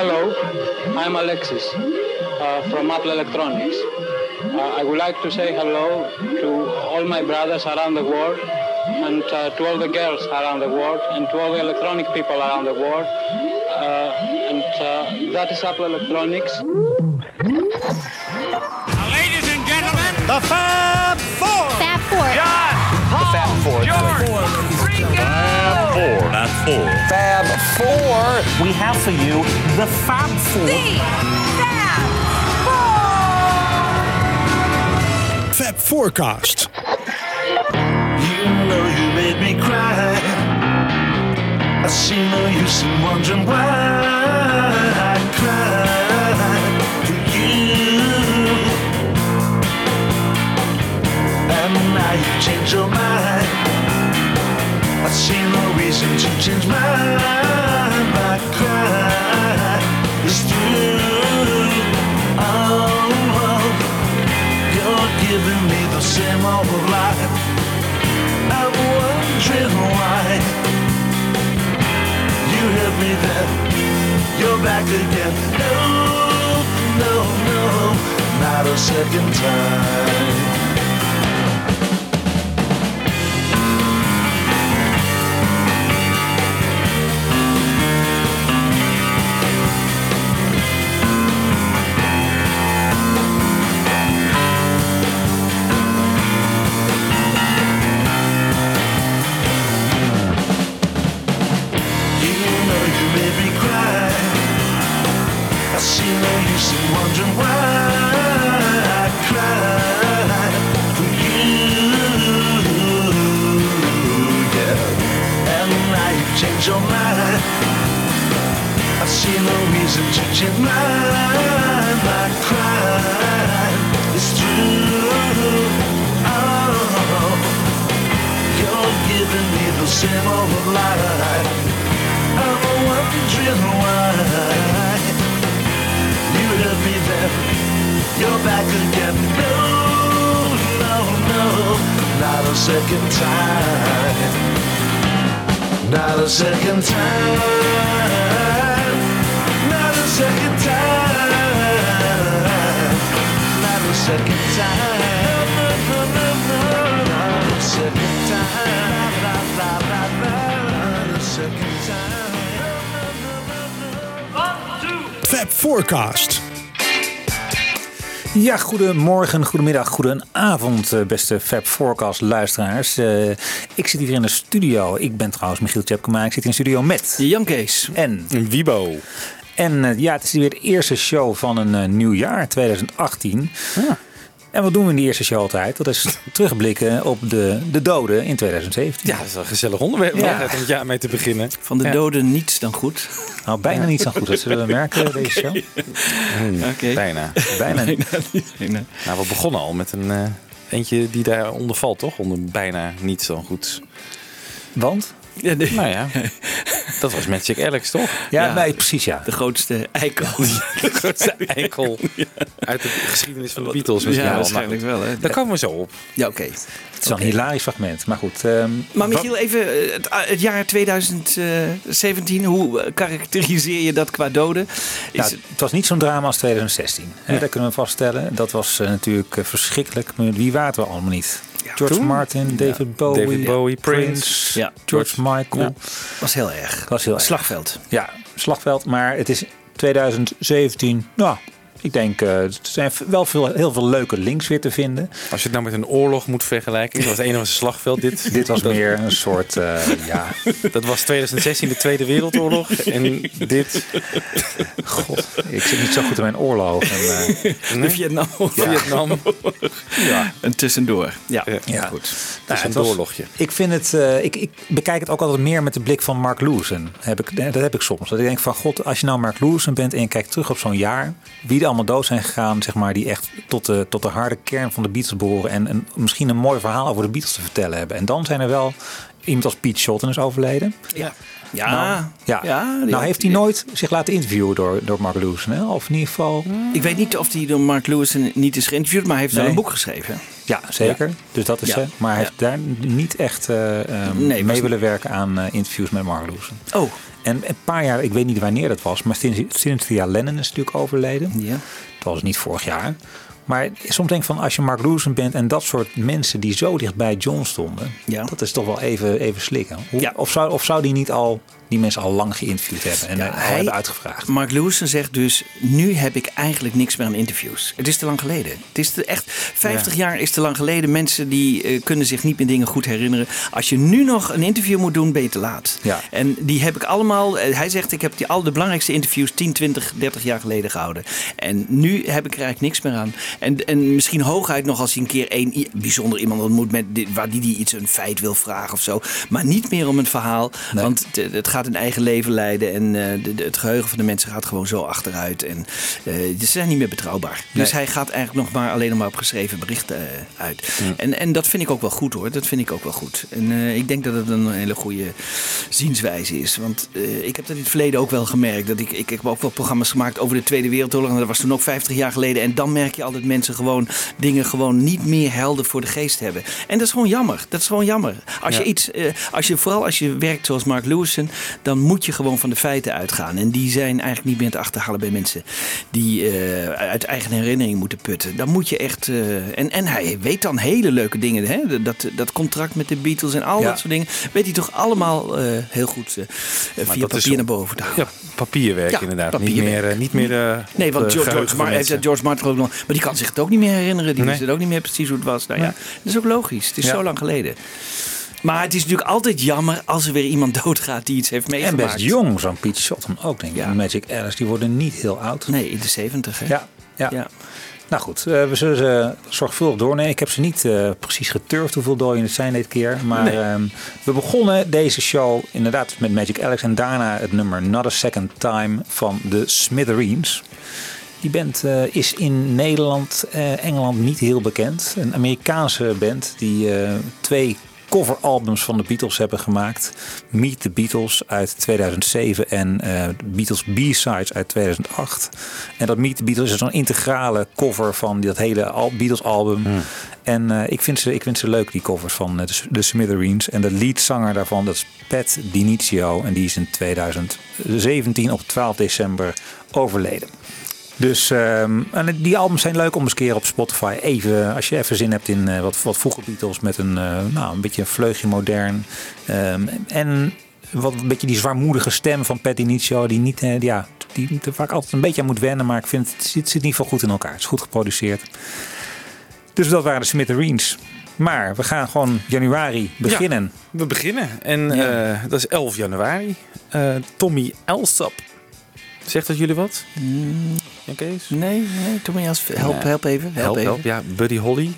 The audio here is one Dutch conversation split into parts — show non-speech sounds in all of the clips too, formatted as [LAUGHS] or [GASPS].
hello, I'm Alexis uh, from Apple Electronics. Uh, I would like to say hello to all my brothers around the world and uh, to all the girls around the world and to all the electronic people around the world. Uh, and uh, that is Apple Electronics. Ladies and gentlemen, The Fab Four. Fab Four. John, Paul, George, Ringo. Four. Fab Four. We have for you the Fab Four. Fab Forecast. You know you made me cry. I see no use in wondering why I cried for you. And now you've changed your mind. See no reason to change mine. My cry is through. Oh, oh, you're giving me the same old life. I'm wondering why you hit me then. You're back again. No, no, no, not a second time. Second time. Not a second time. Not a second time. Not a second time. No, no, no, no, not a second time. Not a second time. Fab Forecast. Ja, goedemorgen, goedemiddag, goedenavond, eh, beste Fab Forecast luisteraars. Eh, ik zit hier in de studio. Ik ben trouwens Michiel Tjepkema. Ik zit in de studio met... Jan Kees. En... Wibo. En eh, ja, het is weer de eerste show van een nieuw jaar, 2018. En wat doen we in die eerste show altijd? Dat is terugblikken op de, de doden in 2017. Ja, dat is wel een gezellig onderwerp om Ja. het jaar mee te beginnen. Van de Ja. doden niets dan goed. Nou, bijna niet zo goed. Dat zullen we merken, deze show. [LAUGHS] Oké. Bijna. Bijna. Nee. [LAUGHS] Nou, we begonnen al met een eh, eentje die daaronder valt, toch? Onder bijna niet zo goed. Want? Ja, de, Nou ja, dat was Magic Alex, toch? Ja, Ja. nee, precies ja. de grootste eikel. De [LAUGHS] grootste eikel uit de geschiedenis van de Beatles misschien Ja, wel. waarschijnlijk wel. Hè? Daar komen we zo op. Ja, oké. Het is wel een hilarisch fragment. Maar goed. ehm, Maar wat- Michiel, even eh, het, het jaar 2017. Hoe eh, karakteriseer je dat qua doden? Is Nou, het- was niet zo'n drama als 2016. Hè, Dat kunnen we vaststellen. Dat was eh, natuurlijk eh, verschrikkelijk. Maar wie waten we allemaal niet? George toen? Martin, David Bowie, David Bowie, Prince. Ja. George Michael. was heel erg. Dat was heel erg. Slagveld. Ja, slagveld. Maar het is 2017. Nou, ik denk, eh, er zijn wel veel, heel veel leuke links weer te vinden. Als je het nou met een oorlog moet vergelijken. Dat was het ene was een slagveld. Dit, [LAUGHS] Dit was dat, meer een soort, eh, ja, [LAUGHS] Dat was 2016 de Tweede Wereldoorlog. En dit... [LAUGHS] god, ik zit niet zo goed in mijn oorlog. En, eh, De Vietnam. Vietnam. Ja. En tussendoor. Ja, Ja. ja, goed. Dat Nou, is het een was- doorlogje. Ik vind het, eh, ik, ik bekijk het ook altijd meer met de blik van Mark Lewison. Heb ik, dat heb ik soms. Dat ik denk van god, als je nou Mark Lewison bent en je kijkt terug op zo'n jaar, wie er allemaal dood zijn gegaan, zeg maar, die echt tot de, tot de harde kern van de Beatles behoren en, en misschien een mooi verhaal over de Beatles te vertellen hebben. En dan zijn er wel iemand als Pete Shotton is overleden. Ja. Ja. Nou, ja. ja, nou heeft hij nooit zich laten interviewen door, door Mark Lewison. Hè? Of in ieder geval, Ik weet niet of hij door Mark Lewis niet is geïnterviewd, maar hij heeft wel Nee. een boek geschreven. ja zeker. Dus dat is Ja. hè. Maar hij heeft daar niet echt eh, eh, Nee, mee willen werken aan eh, interviews met Mark Lewison. Oh, En een paar jaar, ik weet niet wanneer dat was, maar sinds Cynthia Lennon is natuurlijk overleden. Ja. Dat was niet vorig jaar. Maar soms denk ik van als je Mark Lewison bent en dat soort mensen die zo dicht bij John stonden, Ja. dat is toch wel even, even slikken. Hoe, Ja. of, zou, of zou die niet al die mensen al lang geïnterviewd hebben en Ja, al hij- hebben uitgevraagd? Mark Lewison zegt dus, nu heb ik eigenlijk niks meer aan interviews. Het is te lang geleden. Het is te, echt, 50 jaar is te lang geleden. Mensen die eh, kunnen zich niet meer dingen goed herinneren. Als je nu nog een interview moet doen, ben je te laat. Ja. En die heb ik allemaal, eh, hij zegt, ik heb die, al de belangrijkste interviews 10, 20, 30 jaar geleden gehouden. En nu heb ik er eigenlijk niks meer aan. En, en misschien hooguit nog als hij een keer een i- bijzonder iemand ontmoet met, waar die, die iets een feit wil vragen of zo. Maar niet meer om een verhaal. Nee. Want het, het gaat een eigen leven leiden. En eh, de, de- het geheugen van de mensen gaat gewoon zo achteruit. En eh, ze zijn niet meer betrouwbaar. Dus Nee. hij gaat eigenlijk nog maar alleen nog maar op geschreven berichten eh, uit. En, en dat vind ik ook wel goed hoor. Dat vind ik ook wel goed. En ik denk dat het een hele goede zienswijze is. Want ik heb dat in het verleden ook wel gemerkt. Dat ik, ik, heb ook wel programma's gemaakt over de Tweede Wereldoorlog. En dat was toen ook 50 jaar geleden. En dan merk je al dat mensen gewoon dingen gewoon niet meer helder voor de geest hebben. En dat is gewoon jammer. Dat is gewoon jammer. Als je iets, als je, vooral als je werkt zoals Mark Lewison, dan moet je gewoon van de feiten uitgaan. En die zijn eigenlijk niet meer te achterhalen bij mensen die eh, uit eigen herinnering moeten putten. Dan moet je echt. eh, en, en hij weet dan hele leuke dingen. Hè? Dat, dat contract met de Beatles en al Ja. dat soort dingen. Weet hij toch allemaal eh, heel goed via papier naar boven te halen. Ja, papierwerk Ja, inderdaad. Niet papierwerk. meer, eh, niet meer Nee, want George, George, Mar- George Martin geloof ik nog. Maar die kan zich het ook niet meer herinneren. Die Nee. wist het ook niet meer precies hoe het was. Nou ja, dat is ook logisch. Het is zo lang geleden. Maar het is natuurlijk altijd jammer als er weer iemand [LAUGHS] doodgaat die iets heeft En meegemaakt. best jong, zo'n Pete Shotton ook, denk ik. Ja. En Magic Alice, die worden niet heel oud. Nee, in de zeventig. hè? Ja, ja. ja. Nou goed, eh, we zullen ze zorgvuldig doornemen. Ik heb ze niet eh, precies geturfd hoeveel dooien het zijn dit keer. Maar Nee. ehm, we begonnen deze show inderdaad met Magic Alex. En daarna het nummer Not a Second Time van de Smithereens. Die band eh, is in Nederland, Engeland niet heel bekend. Een Amerikaanse band die twee coveralbums van de Beatles hebben gemaakt. Meet the Beatles uit 2007 en eh, Beatles B-Sides uit 2008. En dat Meet the Beatles is zo'n integrale cover van dat hele al- Beatles album. En eh, ik, vind ze, ik vind ze leuk, die covers van eh, de, de Smithereens. En de leadzanger daarvan, dat is Pat Dinicio. En die is in 2017 op 12 december overleden. Dus ehm, en die albums zijn leuk om eens een keer op Spotify even, als je even zin hebt in eh, wat, wat vroege Beatles met een, eh, nou, een beetje een vleugje modern. Ehm, en wat een beetje die zwaarmoedige stem van Patty Nicio, die niet, eh, ja, die er vaak altijd een beetje aan moet wennen, maar ik vind het zit, zit in ieder geval goed in elkaar. Het is goed geproduceerd. Dus dat waren de Smithereens. Maar we gaan gewoon januari beginnen. We beginnen. En Ja. eh, dat is 11 januari. Eh, Tommy Elsap. Zegt dat jullie wat? Kees? Nee, nee, help, Ja. help even. Help, Help, even. help. Ja, Buddy Holly.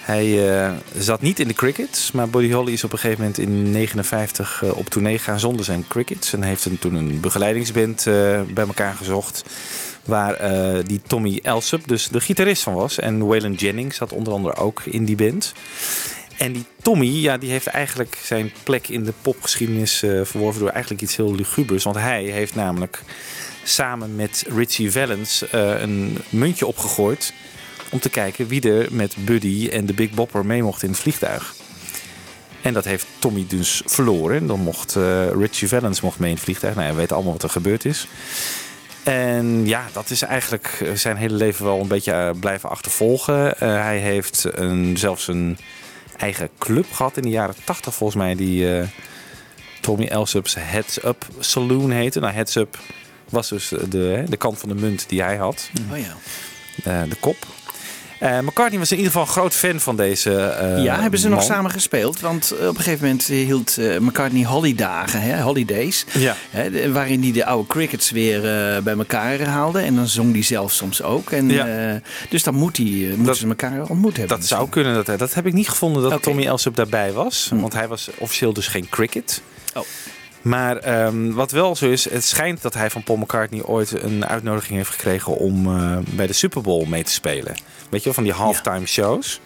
Hij eh, zat niet in de crickets, maar Buddy Holly is op een gegeven moment in 59 eh, op tournee gegaan zonder zijn crickets. En heeft een, toen een begeleidingsband eh, bij elkaar gezocht. Waar die Tommy Elsop dus de gitarist van was. En Waylon Jennings zat onder andere ook in die band. En die Tommy, ja, die heeft eigenlijk zijn plek in de popgeschiedenis verworven door eigenlijk iets heel lugubers. Want hij heeft namelijk samen met Richie Valens eh, een muntje opgegooid. Om te kijken wie er met Buddy en de Big Bopper mee mocht in het vliegtuig. En dat heeft Tommy dus verloren. En dan mocht eh, Richie Valens mocht mee in het vliegtuig. Nou, ja, we allemaal wat er gebeurd is. En ja, dat is eigenlijk eh, zijn hele leven wel een beetje blijven achtervolgen. Eh, hij heeft een, zelfs een eigen club gehad in de jaren 80 volgens mij. Die Tommy Elsup's Heads Up Saloon heette. Nou, Heads Up was dus de, de kant van de munt die hij had. Oh ja. Eh, de kop. Eh, McCartney was in ieder geval een groot fan van deze eh, ja, hebben ze nog samen gespeeld? Want op een gegeven moment hield McCartney holidagen, hè, holidays. Ja. Hè, waarin hij de oude crickets weer bij elkaar haalde. En dan zong hij zelf soms ook. En, Ja. dus dan moet hij, moeten Dat- ze elkaar ontmoet hebben. Dat zou kunnen. Dat, dat heb ik niet gevonden dat. Tommy Elsop daarbij was. Hm. Want hij was officieel dus geen cricket. Oh. Maar ehm, wat wel zo is, het schijnt dat hij van Paul McCartney ooit een uitnodiging heeft gekregen om eh, bij de Super Bowl mee te spelen. Weet je wel, van die halftime shows.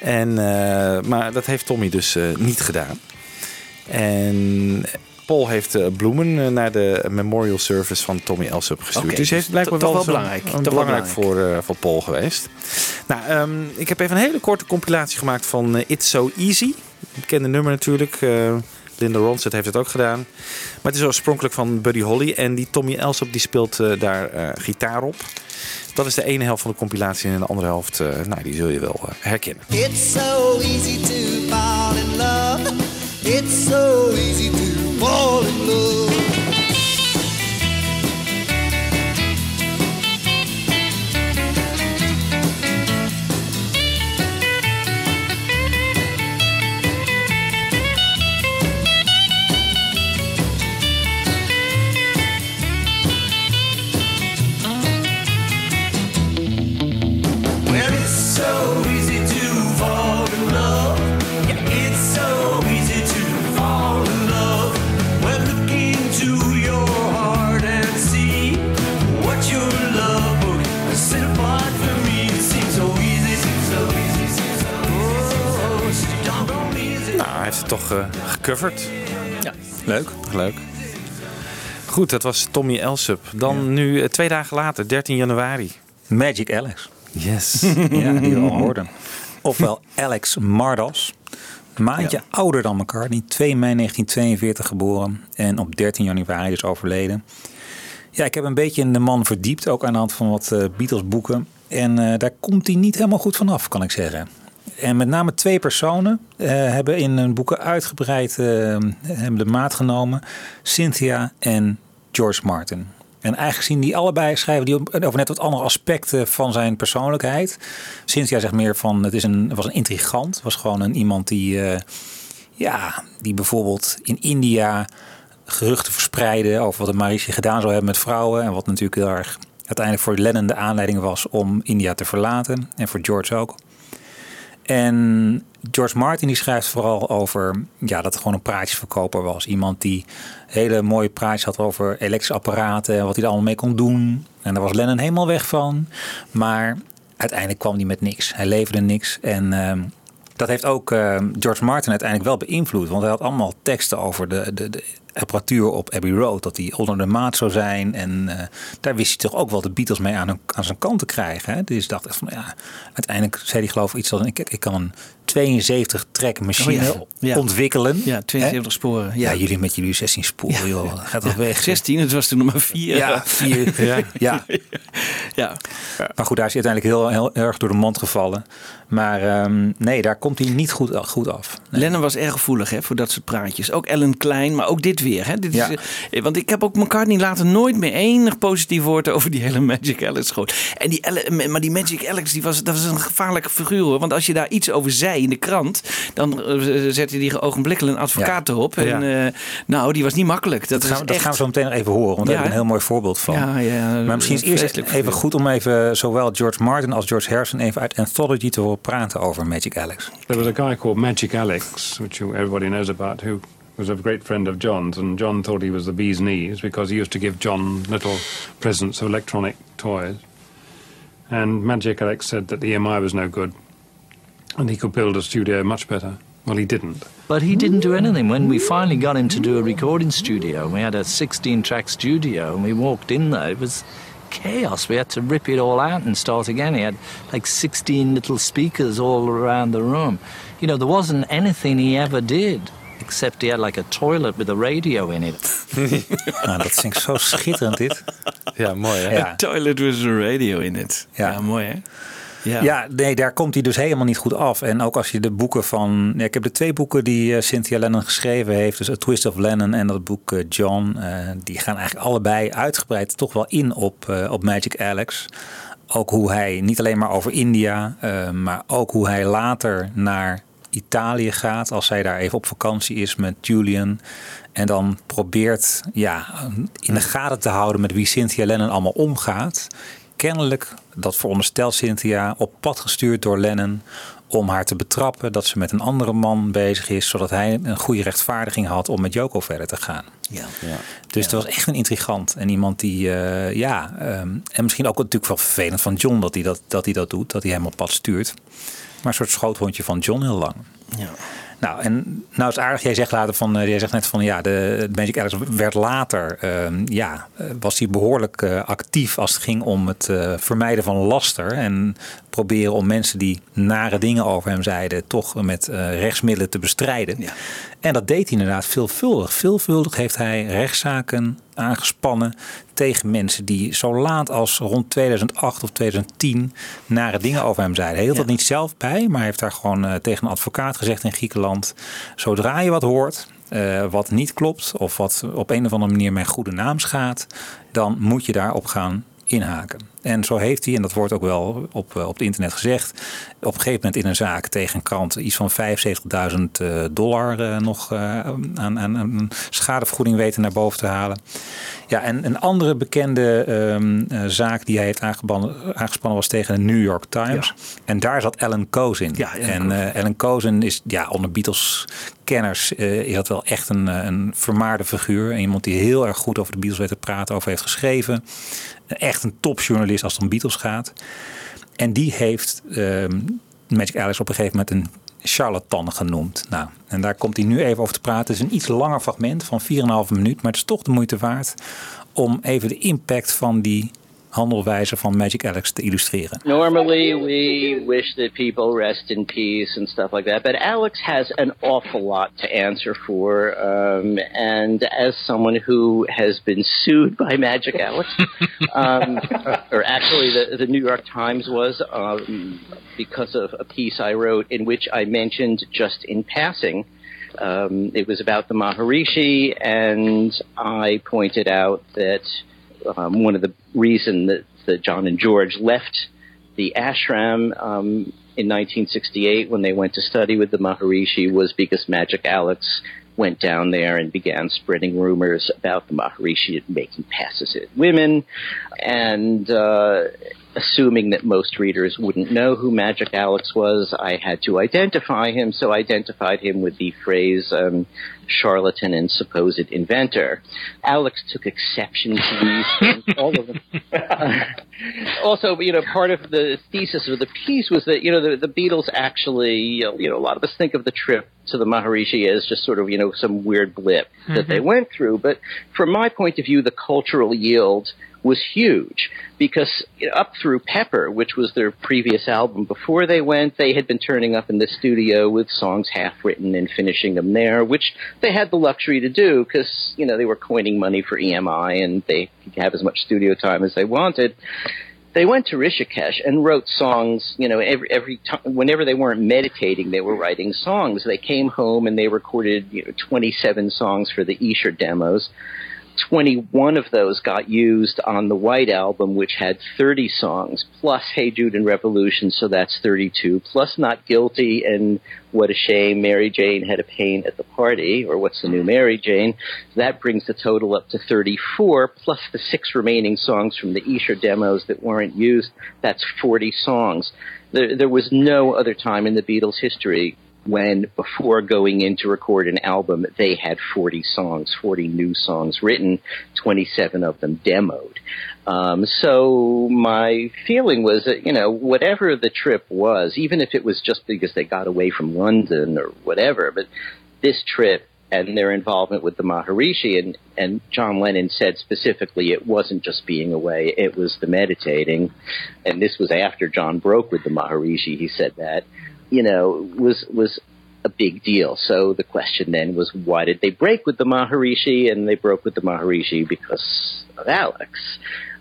En, eh, maar dat heeft Tommy dus eh, niet gedaan. En Paul heeft bloemen naar de memorial service van Tommy Elsop gestuurd. Dus hij heeft dus blijkbaar wel, wel belangrijk. een wel belangrijk voor, voor Paul geweest. Nou, ehm, ik heb even een hele korte compilatie gemaakt van It's So Easy. Een bekende nummer natuurlijk. Linda Ronstadt heeft het ook gedaan. Maar het is oorspronkelijk van Buddy Holly. En die Tommy Elsop die speelt eh, daar eh, gitaar op. Dat is de ene helft van de compilatie. En de andere helft, eh, nou, die zul je wel herkennen. It's so easy to fall in love. It's so easy to fall in love. Toch eh, gecoverd. Ja. Leuk. Leuk. Goed, dat was Tommy Elsup. Dan nu eh, twee dagen later, 13 januari. Magic Alex. Yes. [LAUGHS] Ja, die we al [LAUGHS] hoorden. Ofwel Alex Mardas. Een maandje ouder dan McCartney. 2 mei 1942 geboren. En op 13 januari dus overleden. Ja, ik heb een beetje in de man verdiept. Ook aan de hand van wat eh, Beatles boeken. En eh, daar komt hij niet helemaal goed vanaf, kan ik zeggen. En met name twee personen eh, hebben in hun boeken uitgebreid eh, hebben de maat genomen. Cynthia en George Martin. En eigenlijk zien die allebei schrijven die over net wat andere aspecten van zijn persoonlijkheid. Cynthia zegt meer van het is een, was een intrigant. Was gewoon een iemand die, eh, ja, die bijvoorbeeld in India geruchten verspreidde over wat de Marici gedaan zou hebben met vrouwen. En wat natuurlijk heel erg uiteindelijk voor Lennon de aanleiding was om India te verlaten. En voor George ook. En George Martin die schrijft vooral over ja, dat het gewoon een praatjesverkoper was. Iemand die hele mooie praatjes had over elektrische apparaten en wat hij er allemaal mee kon doen. En daar was Lennon helemaal weg van. Maar uiteindelijk kwam hij met niks. Hij leverde niks. En ehm, dat heeft ook eh, George Martin uiteindelijk wel beïnvloed. Want hij had allemaal teksten over de, de, de apparatuur op Abbey Road. Dat die onder de maat zou zijn. En eh, daar wist hij toch ook wel de Beatles mee aan, aan zijn kant te krijgen. Hè? Dus dacht echt van ja, uiteindelijk zei hij geloof ik iets als ik, ik kan een 72 track machine Oh ja, ja. ontwikkelen. Ja, 72 sporen. Ja. Ja. jullie met jullie 16 sporen, joh. Gaat toch weg. 16, het was toen nog maar 4. Ja, vier. [LAUGHS] Ja. ja. ja. Maar goed, daar is hij uiteindelijk heel, heel erg door de mand gevallen. Maar ehm, nee, daar komt hij niet goed, goed af. Lennon was erg gevoelig hè, voor dat soort praatjes. Ook Ellen Klein, maar ook dit weer. Hè. Dit is, eh, want ik heb ook McCartney later nooit meer enig positief woord over die hele Magic Alex. En die maar die Magic Alex, die was, dat was een gevaarlijke figuur. Hoor. Want als je daar iets over zei in de krant, dan eh, zette die ogenblikkelijk een advocaat erop. En eh, nou, die was niet makkelijk. Dat, Dat gaan, is dat echt... gaan we zo meteen nog even horen, want daar heb ik een heel mooi voorbeeld van. Ja, ja, maar misschien is eerst even goed om even zowel George Martin als George Harrison even uit Anthology te horen praten over Magic Alex. There was a guy called Magic Alex, which you, everybody knows about, who was a great friend of John's, and John thought he was the bee's knees because he used to give John little presents of electronic toys. And Magic Alex said that the EMI was no good, and he could build a studio much better. Well, he didn't. But he didn't do anything. When we finally got him to do a recording studio, we had a 16 track studio, and we walked in there, it was chaos. We had to rip it all out and start again. He had like 16 little speakers all around the room. You know, there wasn't anything he ever did. Except he had like a toilet with a radio in it. nou, [LAUGHS] ah, dat vind ik zo schitterend dit. Ja, mooi hè? Ja. Toilet with a radio in it. Ja. Ja, mooi hè? Ja. Ja, nee, daar komt hij dus helemaal niet goed af. En ook als je de boeken van... Ja, ik heb de twee boeken die eh, Cynthia Lennon geschreven heeft. Dus A Twist of Lennon en dat boek eh, John. eh, die gaan eigenlijk allebei uitgebreid toch wel in op, op Magic Alex. Ook hoe hij, niet alleen maar over India... maar ook hoe hij later naar Italië gaat. Als hij daar even op vakantie is met Julian. En dan probeert ja, in de gaten te houden met wie Cynthia Lennon allemaal omgaat. Kennelijk, dat veronderstelt Cynthia, op pad gestuurd door Lennon om haar te betrappen dat ze met een andere man bezig is, zodat hij een goede rechtvaardiging had om met Joko verder te gaan. Ja. Dus het was echt een intrigant en iemand die, eh, ja, ehm, en misschien ook natuurlijk wel vervelend van John dat hij dat, dat hij dat doet, dat hij hem op pad stuurt. Maar een soort schoothondje van John heel lang. Ja. Nou, en nou is aardig, jij zegt later van, eh, jij zegt net van ja, de Magic Alex werd later, ehm, ja, eh, was hij behoorlijk eh, actief als het ging om het vermijden van laster en proberen om mensen die nare dingen over hem zeiden toch met rechtsmiddelen te bestrijden. Ja. En dat deed hij inderdaad veelvuldig. Veelvuldig heeft hij rechtszaken aangespannen tegen mensen die zo laat als rond 2008 of 2010 nare dingen over hem zeiden. Hij hield dat niet zelf bij, maar hij heeft daar gewoon eh, tegen een advocaat gezegd in Griekenland: zodra je wat hoort. eh, wat niet klopt of wat op een of andere manier mijn goede naam schaadt, dan moet je daarop gaan inhaken. En zo heeft hij, en dat wordt ook wel op, eh, op het internet gezegd, op een gegeven moment in een zaak tegen een krant iets van 75.000 eh, dollar eh, nog aan, aan, aan schadevergoeding weten naar boven te halen. Ja, en een andere bekende ehm, eh, zaak die hij heeft aangespannen, aangespannen was tegen de New York Times. En daar zat Alan Coase in. en eh Alan Coase is ja, onder Beatles-kenners eh, is dat wel echt een, een vermaarde figuur. En iemand die heel erg goed over de Beatles weet te praten, over heeft geschreven. Echt een topjournalist als het om Beatles gaat. En die heeft ehm, Magic Alex op een gegeven moment een charlatan genoemd. Nou, en daar komt hij nu even over te praten. Het is een iets langer fragment van 4,5 minuut, maar het is toch de moeite waard om even de impact van die handelwijze van Magic Alex te illustreren. Normally, we wish that people rest in peace and stuff like that, but Alex has an awful lot to answer for. Um, and as someone who has been sued by Magic Alex, um, [LAUGHS] or actually, the, the New York Times was um, because of a piece I wrote in which I mentioned just in passing. Um, it was about the Maharishi, and I pointed out that um, one of the reason that, that John and George left the ashram um, in 1968 when they went to study with the Maharishi was because Magic Alex went down there and began spreading rumors about the Maharishi making passes at women, and uh, assuming that most readers wouldn't know who Magic Alex was, I had to identify him. So I identified him with the phrase um, charlatan and supposed inventor. Alex took exception to these things, all of them. [LAUGHS] also, you know, part of the thesis of the piece was that, you know, the, the Beatles actually, you know, a lot of us think of the trip to the Maharishi as just sort of, you know, some weird blip that they went through. But from my point of view, the cultural yield was huge because up through Pepper, which was their previous album before they went, they had been turning up in the studio with songs half written and finishing them there, which they had the luxury to do because, you know, they were coining money for EMI and they could have as much studio time as they wanted they went to Rishikesh and wrote songs. You know, every every time, whenever they weren't meditating, they were writing songs. They came home and they recorded you know 27 songs for the Esher demos. 21 of those got used on the White Album, which had 30 songs, plus Hey Jude and Revolution, so that's 32, plus Not Guilty and What a Shame, Mary Jane Had a Pain at the Party, or What's the New Mary Jane. That brings the total up to 34, plus the six remaining songs from the Esher demos that weren't used. That's 40 songs. There, there was no other time in the Beatles' history when before going in to record an album, they had 40 songs, 40 new songs written, 27 of them demoed. Um, so my feeling was that, you know, whatever the trip was, even if it was just because they got away from London or whatever, but this trip and their involvement with the Maharishi and, and John Lennon said specifically it wasn't just being away, it was the meditating. And this was after John broke with the Maharishi, he said that you know, was was a big deal. So the question then was, why did they break with the Maharishi? And they broke with the Maharishi because of Alex.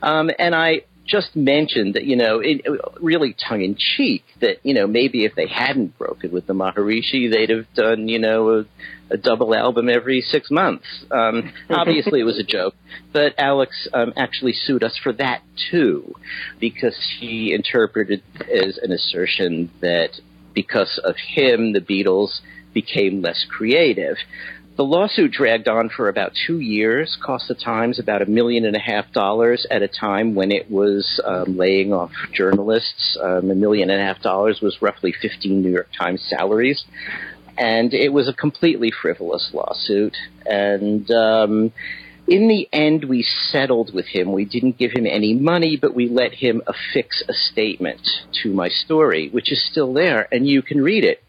Um, and I just mentioned that, you know, it, really tongue in cheek, that you know maybe if they hadn't broken with the Maharishi, they'd have done, you know, a, a double album every six months. Um, [LAUGHS] obviously, it was a joke, but Alex um, actually sued us for that too, because he interpreted as an assertion that because of him, the Beatles became less creative. The lawsuit dragged on for about two years, cost the Times about a million and a half dollars at a time when it was um, laying off journalists. Um, a million and a half dollars was roughly 15 New York Times salaries. And it was a completely frivolous lawsuit. And um, in the end, we settled with him. We didn't give him any money, but we let him affix a statement to my story, which is still there, and you can read it,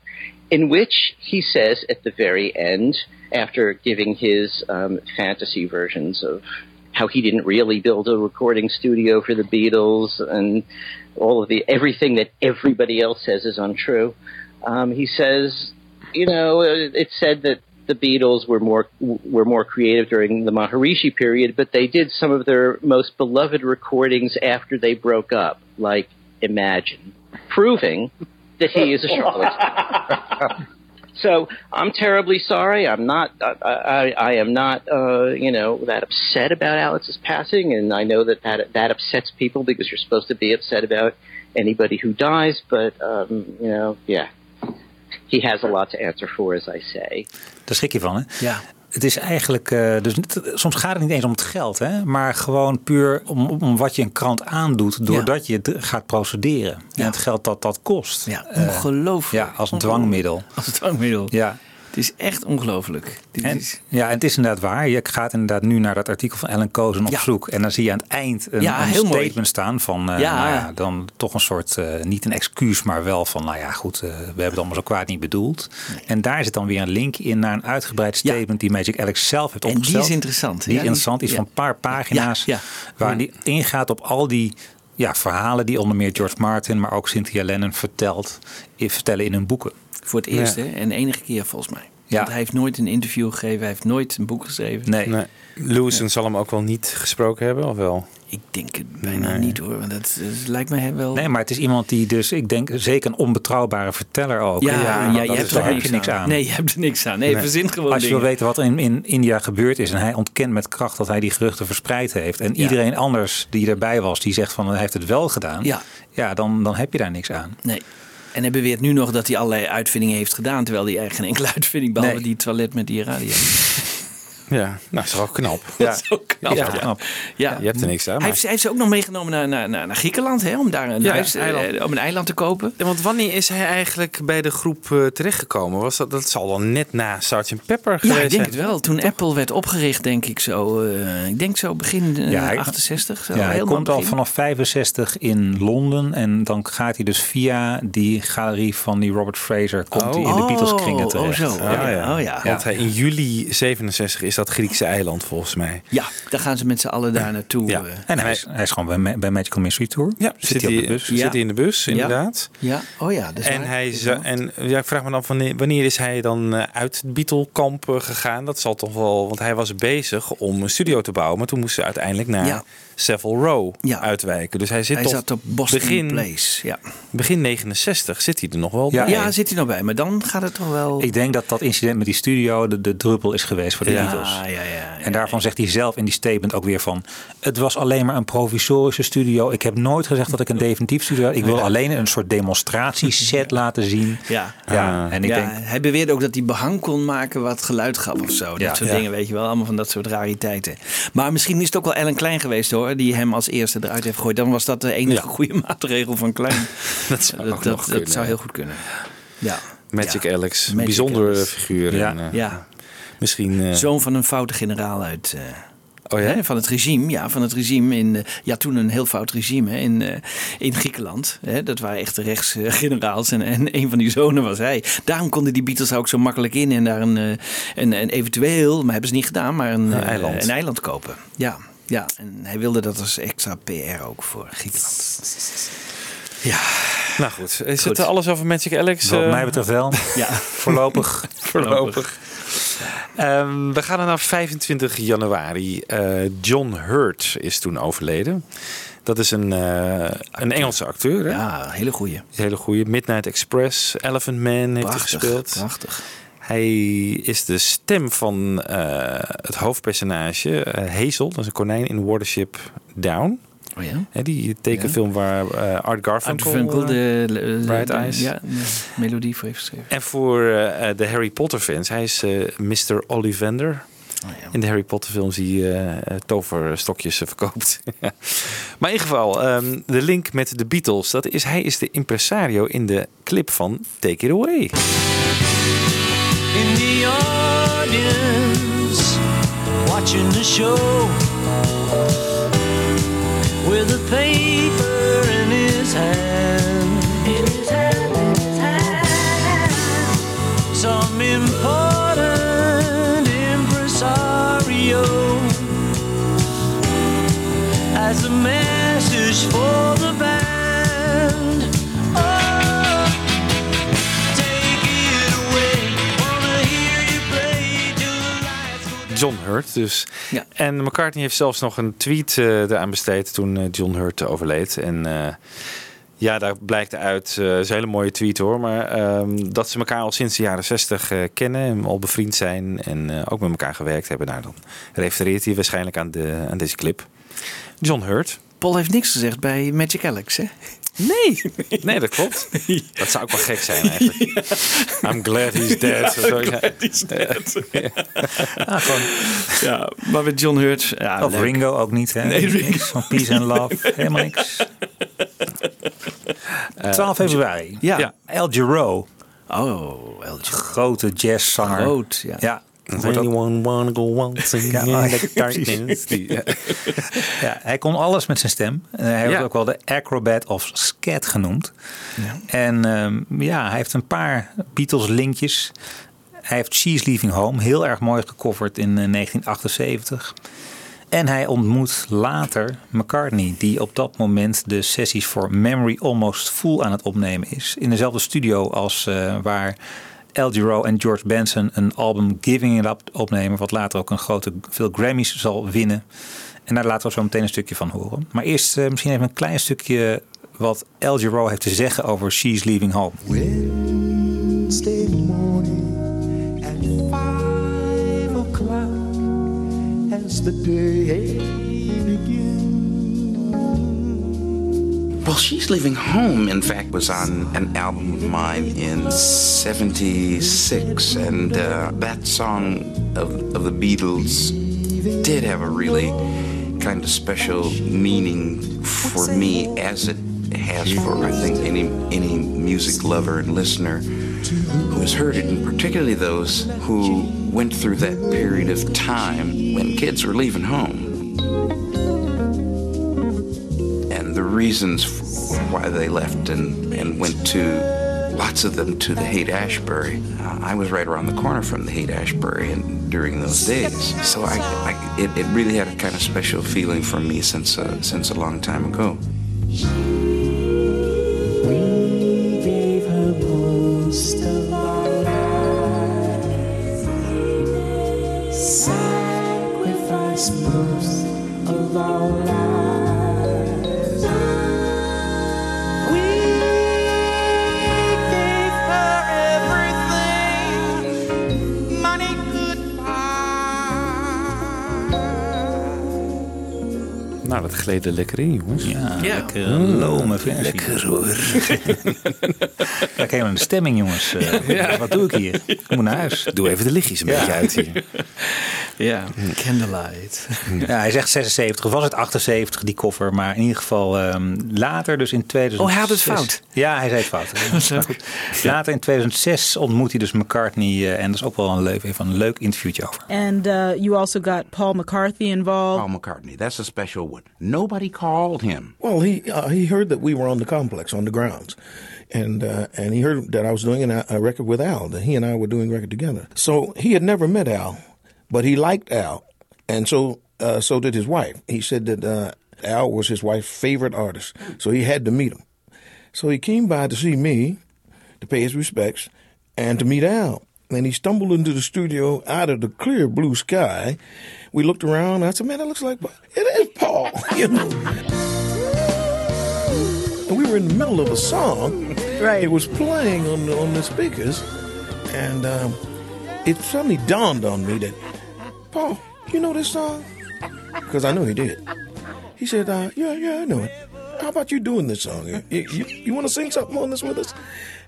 in which he says at the very end, after giving his um, fantasy versions of how he didn't really build a recording studio for the Beatles and all of the everything that everybody else says is untrue. Um, he says, you know, it said that the Beatles were more were more creative during the Maharishi period, but they did some of their most beloved recordings after they broke up, like Imagine, proving that he is a charlatan. [LAUGHS] so I'm terribly sorry. I'm not. I, I, I am not. Uh, you know that upset about Alex's passing, and I know that, that that upsets people because you're supposed to be upset about anybody who dies. But um, you know, yeah, he has a lot to answer for, as I say. Daar schrik je van, hè? Ja. Het is eigenlijk, eh, dus niet- soms gaat het niet eens om het geld, hè, maar gewoon puur om, om wat je een krant aandoet, doordat je het gaat procederen. En het geld dat dat kost. Ja, Eh, ongelooflijk. ja, als een dwangmiddel. Als een dwangmiddel. Ja. Het is echt ongelooflijk. Is- ja, en het is inderdaad waar. Je gaat inderdaad nu naar dat artikel van Ellen Kozen op Ja. zoek. En dan zie je aan het eind een, Ja, een mooi. statement staan van, eh, Ja. nou ja, dan toch een soort, eh, niet een excuus, maar wel van, nou ja, goed, eh, we hebben het allemaal zo kwaad niet bedoeld. En daar zit dan weer een link in naar een uitgebreid statement die Magic Alex zelf heeft En die opgesteld. is interessant. Die is interessant, is van een paar pagina's, waarin die ingaat op al die ja, verhalen die onder meer George Martin, maar ook Cynthia Lennon vertelt, vertellen in hun boeken. Voor het eerst, hè? En enige keer volgens mij. Ja. Want hij heeft nooit een interview gegeven. Hij heeft nooit een boek geschreven. Nee. Nee. Lewison zal hem ook wel niet gesproken hebben, of wel? Ik denk het bijna niet hoor. Want dat, dat lijkt mij wel... Nee, maar het is iemand die dus, ik denk, zeker een onbetrouwbare verteller ook. Ja, ja, dat je hebt daar er heb niks je niks aan. Nee, je hebt er niks aan. Nee, Nee. verzin gewoon Als je wil weten wat er in, in India gebeurd is en hij ontkent met kracht dat hij die geruchten verspreid heeft. En Ja. iedereen anders die erbij was, die zegt van hij heeft het wel gedaan. Ja. ja dan, dan heb je daar niks aan. Nee. En hij beweert nu nog dat hij allerlei uitvindingen heeft gedaan. Terwijl hij eigenlijk geen enkele [LAUGHS] uitvinding, behalve Nee. die toilet met die radio. Ja, nou, is wel knap. Dat is ook knap. Ja, Ja. knap. Ja. Je hebt er niks aan. Hij heeft, hij heeft ze ook nog meegenomen naar, naar, naar, naar Griekenland, hè, om daar een, Ja, huis, eh, eiland. om een eiland te kopen. Ja, Want wanneer is hij eigenlijk bij de groep eh, terechtgekomen? Was dat, dat zal dan net na Sgt. Pepper geweest Ja, ik denk zijn. het wel. Toen Apple werd opgericht, denk ik zo. eh, ik denk zo begin eh, Ja, hij- 68. Zo, ja, hij komt al vanaf 65 in Londen en dan gaat hij dus via die galerie van die Robert Fraser komt hij in de Beatles kringen Oh, terecht. oh zo. Ah, ja. Oh ja. Want hij, in juli 67 is dat Griekse eiland volgens mij. Ja, daar gaan ze met z'n allen daar naartoe. Ja. eh. En hij is, hij is gewoon bij, bij Magical Mystery Tour. Ja, zit, hij op de bus. Zit hij in de bus, inderdaad. Ja, oh ja. Dat is En, waar. hij is en ja, ik vraag me dan wanneer, wanneer is hij dan eh, uit het Beatle-kamp eh, gegaan? Dat zal toch wel, want hij was bezig om een studio te bouwen, maar toen moest ze uiteindelijk naar Ja. Savile Row Ja. uitwijken. Dus hij zit hij zat op Boston begin, Place. Ja. begin 69 zit hij er nog wel Ja. bij. ja, zit hij nog bij. Maar dan gaat het toch wel... Ik denk dat dat incident met die studio de, de druppel is geweest voor de ja, Beatles. ja, ja, ja. En daarvan zegt hij zelf in die statement ook weer van... het was alleen maar een provisorische studio. Ik heb nooit gezegd dat ik een definitief studio had. Ik wil alleen een soort demonstratieset [LAUGHS] laten zien. Ja. Ja, en ik ja, denk... hij beweerde ook dat hij behang kon maken wat geluid gaf of zo. Dat Ja. soort Ja. dingen, weet je wel. Allemaal van dat soort rariteiten. Maar misschien is het ook wel Ellen Klein geweest hoor. Die hem als eerste eruit heeft gegooid. Dan was dat de enige goede [LAUGHS] maatregel van Klein. [LAUGHS] dat zou dat dat, zou heel goed kunnen. Ja. Magic Ja. Alex, Magic bijzondere Alex. figuur. Ja. En, eh, Ja. Misschien... eh, Zoon van een foute generaal uit... eh, oh ja? Hè, van het regime, ja, van het regime in, ja, toen een heel fout regime hè, in, in Griekenland. Hè, dat waren echt rechtsgeneraals en, en een van die zonen was hij. Daarom konden die Beatles ook zo makkelijk in en daar een, een, een eventueel, maar hebben ze niet gedaan, maar een, Een eiland. een eiland kopen. Ja, ja, en hij wilde dat als extra PR ook voor Griekenland. Ja, Nou goed, is Goed. het alles over Magic Alex? Wat eh, mij betreft wel. ja. [LAUGHS] Voorlopig. [LAUGHS] Voorlopig. Ehm, we gaan dan naar 25 januari. Eh, John Hurt is toen overleden. Dat is een, eh, een Engelse acteur. Hè? ja, hele goeie. Een hele goede. Midnight Express, Elephant Man heeft hij Prachtig, gespeeld. prachtig. Hij is de stem van eh, het hoofdpersonage eh, Hazel. Dat is een konijn in Watership Down. Oh ja? Die tekenfilm waar eh, Art Garfunkel... Funkel, eh, de, de, Bright Eyes. Ja, de melodie voor heeft geschreven. En voor de Harry Potter fans, hij is Mr. Ollivander. Oh ja. In de Harry Potter films die toverstokjes [LAUGHS] verkoopt. [LAUGHS] maar in ieder geval, ehm, de link met de Beatles. Dat is, hij is de impresario in de clip van Take It Away. In the audience watching the show with a paper in his hand. In his hand, in his hand. Some important impresario has a message for the band. John Hurt dus. En McCartney heeft zelfs nog een tweet eh, eraan besteed toen eh, John Hurt overleed. En eh, ja, daar blijkt uit, uh, is een hele mooie tweet hoor, maar ehm, dat ze elkaar al sinds de jaren 60 kennen en al bevriend zijn en ook met elkaar gewerkt hebben. Nou, dan refereert hij waarschijnlijk aan, de, aan deze clip. John Hurt. Paul heeft niks gezegd bij Magic Alex, hè? [LAUGHS] Nee, nee, dat klopt. Dat zou ook wel gek zijn eigenlijk. [LAUGHS] I'm glad he's dead. I'm glad he's dead. [LAUGHS] Ah. Ja, maar met John Hurt. Ja, of leuk. Ringo ook niet, hè? Nee, Ringo. Niks Van Peace and Love, helemaal niks. 12 februari. Ja. El Giro. Oh, El Giro. Grote jazzzanger. Groot, ja. Anyone wanna go waltzing Ja, in the [LAUGHS] darkness? Ja. [LAUGHS] Ja, hij kon alles met zijn stem. En hij wordt Ja. ook wel de acrobat of scat genoemd. En ehm, ja, hij heeft een paar Beatles-linkjes. Hij heeft She's Leaving Home, heel erg mooi gecoverd in eh, 1978. En hij ontmoet later McCartney, die op dat moment de sessies voor Memory Almost Full aan het opnemen is. In dezelfde studio als eh, waar El Giro en George Benson een album Giving It Up opnemen, wat later ook een grote veel Grammys zal winnen. En daar laten we zo meteen een stukje van horen. Maar eerst eh, misschien even een klein stukje wat El Giro heeft te zeggen over She's Leaving Home. Morning o'clock as the day She's Leaving Home, in fact, was on an album of mine in 76. And uh, that song of, of the Beatles did have a really kind of special meaning for me, as it has for, I think, any, any music lover and listener who has heard it, and particularly those who went through that period of time when kids were leaving home reasons why they left and, and went to lots of them to the Haight Ashbury. Uh, I was right around the corner from the Haight Ashbury and during those days, so I, I it, it really had a kind of special feeling for me since uh, since a long time ago. Nou, dat gleed er lekker in, jongens. Ja, Ja. lekker lome versie. Lekker hoor. [LAUGHS] Kijk helemaal in de stemming, jongens. Eh, Wat doe ik hier? Ik moet naar huis. Doe even de lichtjes een Ja. beetje uit hier. [LAUGHS] Ja, Candlelight. [LAUGHS] Ja, hij zegt 76, of was het 78 die koffer, maar in ieder geval ehm, later, dus in 2006. Oh, hij had het fout. Ja, hij zei het fout. [LAUGHS] Maar goed, later in 2006 ontmoet hij dus McCartney eh, en dat is ook wel een leuk, even een leuk interviewtje over. And uh, you also got Paul McCarthy involved. Paul McCartney, that's a special one. Nobody called him. Well, he uh, he heard that we were on the complex on the grounds, and uh, and he heard that I was doing a, a record with Al. That he and I were doing a record together. So he had never met Al, but he liked Al, and so uh, so did his wife. He said that uh, Al was his wife's favorite artist, so he had to meet him. So he came by to see me, to pay his respects, and to meet Al. And he stumbled into the studio out of the clear blue sky. We looked around. And I said, "Man, that looks like it is Paul." [LAUGHS] You know. And we were in the middle of a song. Right. It was playing on the, on the speakers, and um, it suddenly dawned on me that Paul, you know this song? Because I know he did. He said, uh, "Yeah, yeah, I know it. How about you doing this song? You, you, you want to sing something on this with us?"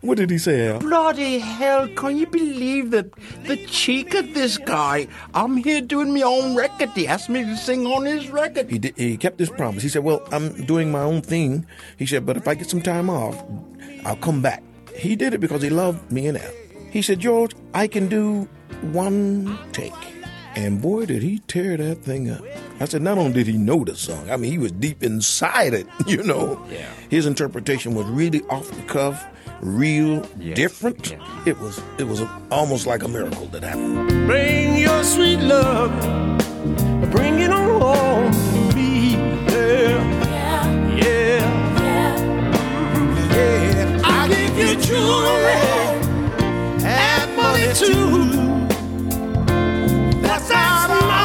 What did he say, Al? Bloody hell, can you believe the, the cheek of this guy? I'm here doing my own record. He asked me to sing on his record. He, did, he kept his promise. He said, Well, I'm doing my own thing. He said, But if I get some time off, I'll come back. He did it because he loved me and Al. He said, George, I can do one take. And boy, did he tear that thing up. I said, Not only did he know the song, I mean, he was deep inside it, [LAUGHS] you know. Yeah. His interpretation was really off the cuff, real, different. It was it was almost like a miracle that happened. Bring your sweet love, bring it on home to me. Yeah, yeah, yeah. I give you jewelry and money too. That's not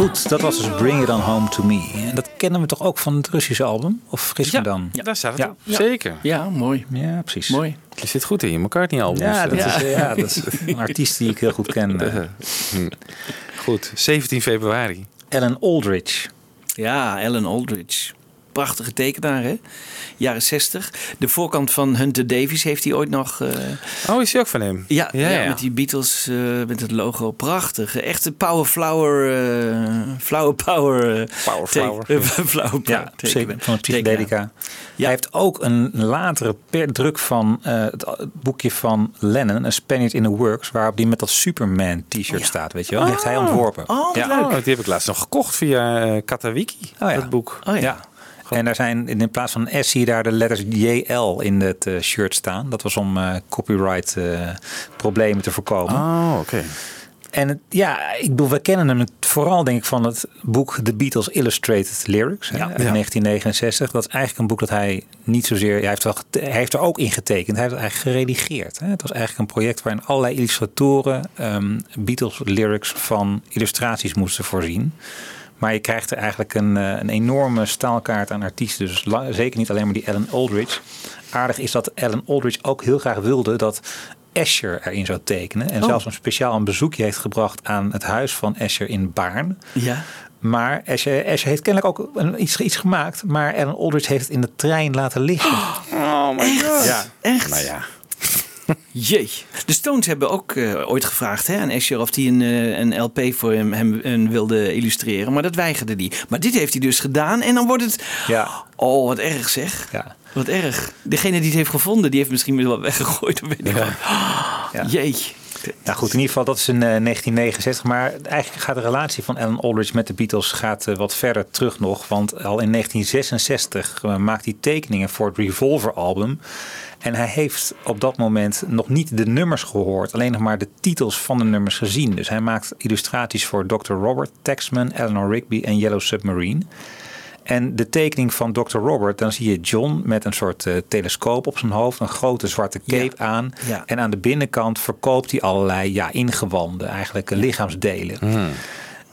Goed, dat was dus Bring It On Home To Me. En dat kennen we toch ook van het Russische album? Of vergis me dan? Ja, daar staat het Ja. op. Zeker. Ja, mooi. Ja, precies. Mooi. Je zit goed in je McCartney-albums. Ja, dat, Eh, Is, ja, dat is een artiest die ik heel goed ken. [LAUGHS] eh. Hm. Goed, 17 februari. Alan Aldridge. Ja, Alan Aldridge. Prachtige tekenaar, hè? Jaren 60. De voorkant van Hunter Davies heeft hij ooit nog... eh, Oh, is die ook van hem? Ja, Ja, ja, ja. met die Beatles, eh, met het logo. Prachtig. Echte power flower, eh, flower power. Power flower. [LAUGHS] flower Ja, zeker. Van het Psychedelica. Hij heeft ook een latere per druk van eh, het, boekje van Lennon, A Spaniard in the Works, waarop die met dat Superman t-shirt staat, weet je wel. Die heeft hij ontworpen. Oh, ja. Oh, die heb ik laatst nog gekocht via Katawiki, Oh ja. dat boek. Oh ja. Ja. En daar zijn in plaats van S zie je daar de letters JL in het eh, shirt staan. Dat was om eh, copyright eh, problemen te voorkomen. Oh, oké. En het, ja, ik bedoel, we kennen hem vooral denk ik van het boek The Beatles Illustrated Lyrics hè, uit 1969. Dat is eigenlijk een boek dat hij niet zozeer, hij heeft, wel, hij heeft er ook in getekend. Hij heeft het eigenlijk geredigeerd. Hè. Het was eigenlijk een project waarin allerlei illustratoren ehm, Beatles lyrics van illustraties moesten voorzien. Maar je krijgt er eigenlijk een, eh, een enorme staalkaart aan artiesten. Dus la- zeker niet alleen maar die Alan Aldridge. Aardig is dat Alan Aldridge ook heel graag wilde dat Escher erin zou tekenen. En Oh. zelfs een speciaal een bezoekje heeft gebracht aan het huis van Escher in Baarn. Ja. Maar Escher, Escher heeft kennelijk ook een, iets, iets gemaakt. Maar Alan Aldridge heeft het in de trein laten liggen. Oh my god. Ja. Echt? Nou ja. [LAUGHS] Jee. De Stones hebben ook eh, ooit gevraagd hè, aan Asher of hij een, eh, een LP voor hem, hem, hem wilde illustreren. Maar dat weigerde hij. Maar dit heeft hij dus gedaan. En dan wordt het... Ja. Oh, wat erg zeg. Ja. Wat erg. Degene die het heeft gevonden, die heeft misschien wel weggegooid. Of weet ik wat. [GASPS] Ja. Jee. Nou goed, in ieder geval, dat is in eh, 1969. Maar eigenlijk gaat de relatie van Alan Aldridge met de Beatles gaat, eh, wat verder terug nog. Want al in 1966 eh, maakt hij tekeningen voor het Revolver album. En hij heeft op dat moment nog niet de nummers gehoord. Alleen nog maar de titels van de nummers gezien. Dus hij maakt illustraties voor Dr. Robert, Taxman, Eleanor Rigby en Yellow Submarine. En de tekening van Dr. Robert, dan zie je John met een soort eh, telescoop op zijn hoofd, een grote zwarte cape aan. Ja. En aan de binnenkant verkoopt hij allerlei ja, ingewanden, eigenlijk eh, lichaamsdelen.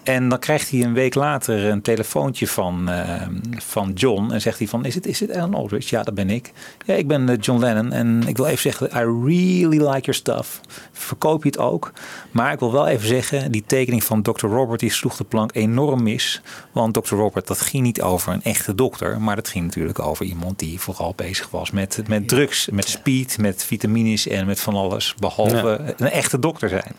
En dan krijgt hij een week later een telefoontje van, eh, van John. En zegt hij van, is het, is het Alan Aldridge? Ja, dat ben ik. Ja, ik ben eh, John Lennon. En ik wil even zeggen, I really like your stuff. Verkoop je het ook? Maar ik wil wel even zeggen, die tekening van Dr. Robert... die sloeg de plank enorm mis. Want Dr. Robert, dat ging niet over een echte dokter. Maar dat ging natuurlijk over iemand die vooral bezig was met, met drugs. Met speed, met vitamines en met van alles. Behalve een echte dokter zijn.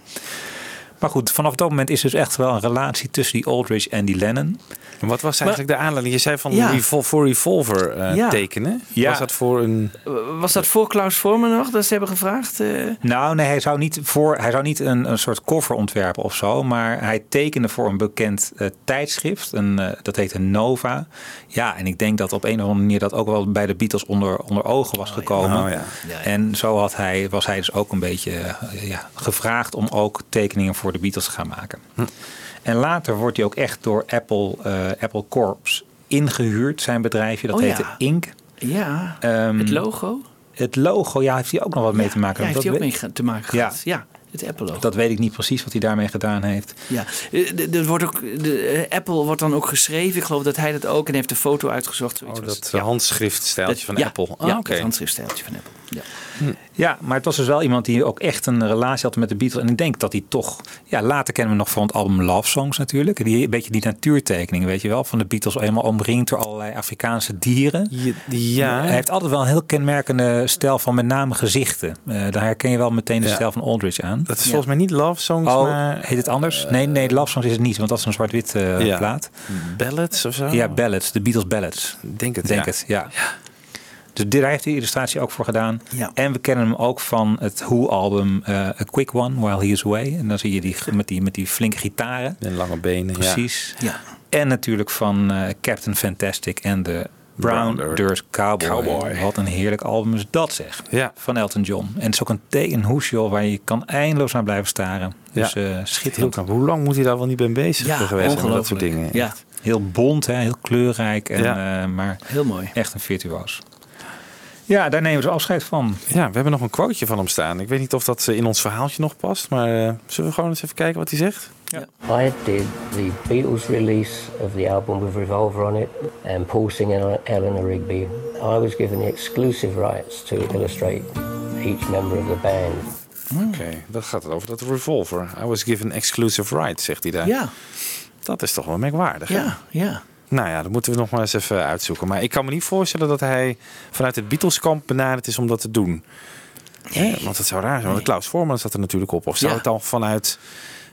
Maar goed, vanaf dat moment is dus echt wel een relatie tussen die Aldridge en die Lennon. En wat was eigenlijk de aanleiding? Je zei van Ja. revol- voor Revolver eh, Ja. tekenen. Ja. Was dat voor een... Was dat voor Klaus Vormen nog, dat ze hebben gevraagd? eh? Nou, nee, hij zou niet, voor, hij zou niet een, een soort cover ontwerpen of zo. Maar hij tekende voor een bekend eh, tijdschrift. Een, eh, dat heette Nova. Ja, en ik denk dat op een of andere manier dat ook wel bij de Beatles onder, onder ogen was gekomen. Oh, ja. En zo had hij, was hij dus ook een beetje ja, gevraagd om ook tekeningen voor de Beatles te gaan maken. En later wordt hij ook echt door Apple, eh, Apple Corps ingehuurd, zijn bedrijfje. Dat Oh, ja. heette Inc. Ja, Ehm, het logo. Het logo, ja, heeft hij ook nog wat mee te maken. Ja, heeft Dat hij ook mee te maken Ja. gehad. Ja, het Apple logo. Dat weet ik niet precies wat hij daarmee gedaan heeft. Ja, Eh, er wordt ook, de, eh, Apple wordt dan ook geschreven. Ik geloof dat hij dat ook en heeft de foto uitgezocht. Oh, was dat het. Ja. handschriftstijltje Dat- van ja, Apple. Ah, ja, oké. het handschriftstijltje van Apple. Ja. Ja, maar het was dus wel iemand die ook echt een relatie had met de Beatles. En ik denk dat hij toch... Ja, later kennen we nog van het album Love Songs natuurlijk. Die, een beetje die natuurtekening, weet je wel. Van de Beatles helemaal omringd door allerlei Afrikaanse dieren. Ja. Hij heeft altijd wel een heel kenmerkende stijl van met name gezichten. Eh, daar herken je wel meteen de Ja. stijl van Aldridge aan. Dat is volgens mij niet Love Songs, Oh, maar... heet het anders? nee, nee, Love Songs is het niet, want dat is een zwart-wit eh, Ja. plaat. Ballads of zo? Ja, ballads, de Beatles ballads. Denk het, Denk ja. het, ja. Dus dit- daar heeft hij de illustratie ook voor gedaan. Ja. En we kennen hem ook van het Who-album eh, A Quick One, While He Is Away. En dan zie je die met die, met die flinke gitaren. En lange benen, ja. Precies. Ja. En natuurlijk van eh, Captain Fantastic en de Brown, Brown Dirt Cowboy. Cowboy. Wat een heerlijk album is dat zeg. Ja. Van Elton John. En het is ook een, een hoesje waar je kan eindeloos naar blijven staren. Dus eh Heel schitterend. knap. Hoe lang moet hij daar wel niet mee bezig Ja, geweest zijn dat soort dingen? Ja, Heel bont, hè? heel kleurrijk. En, Ja. eh, maar heel mooi. echt een virtuoos. Ja, daar nemen ze afscheid van. Ja, we hebben nog een quoteje van hem staan. Ik weet niet of dat eh, in ons verhaaltje nog past, maar eh, zullen we gewoon eens even kijken wat hij zegt? I did the Beatles release of the album with Revolver on it, and Paul singing Eleanor Rigby. I was given the exclusive rights to illustrate each member of the band. Oké, dat gaat het over dat revolver. I was given exclusive rights, zegt hij daar. Ja. Dat is toch wel merkwaardig. hè? Ja, ja. Nou ja, dat moeten we nog maar eens even uitzoeken. Maar ik kan me niet voorstellen dat hij vanuit het Beatleskamp benaderd is om dat te doen. Want het zou raar zijn. Want Klaus Voorman zat er natuurlijk op. Of zou Ja. het dan vanuit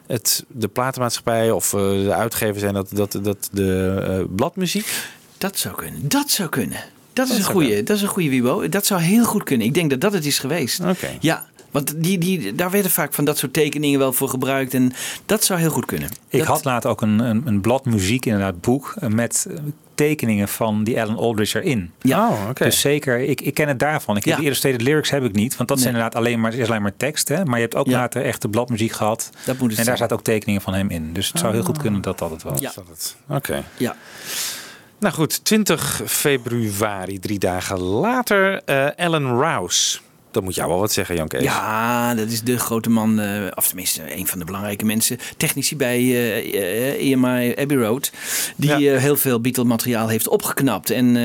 het, de platenmaatschappij of eh, de uitgever zijn dat, dat, dat de eh, bladmuziek? Dat zou kunnen. Dat zou kunnen. Dat is Dat een goede. Dat is een goede Wibo. Dat zou heel goed kunnen. Ik denk dat dat het is geweest. Oké. Ja. Want die, die, daar werden vaak van dat soort tekeningen wel voor gebruikt. En dat zou heel goed kunnen. Ik Dat- had later ook een, een, een blad muziek, inderdaad, boek eh, met eh, tekeningen van die Alan Aldridge erin. Ja. Oh, oké. Dus zeker, ik, ik ken het daarvan. Ik heb Ja. de illustrated lyrics heb ik niet, want dat Nee. zijn inderdaad alleen maar, is alleen maar tekst. Hè? Maar je hebt ook Ja. later echt de bladmuziek gehad. Dat moet het en daar zaten ook tekeningen van hem in. Dus het zou heel goed kunnen dat dat het was. Ja. Is dat het? Oké. Ja. Nou goed, 20 februari, drie dagen later, eh Alan Rouse. Dat moet jou wel wat zeggen, Jan Kees. Ja, dat is de grote man, eh, of tenminste een van de belangrijke mensen, technici bij eh, eh, EMI Abbey Road, die heel veel Beatle-materiaal heeft opgeknapt. En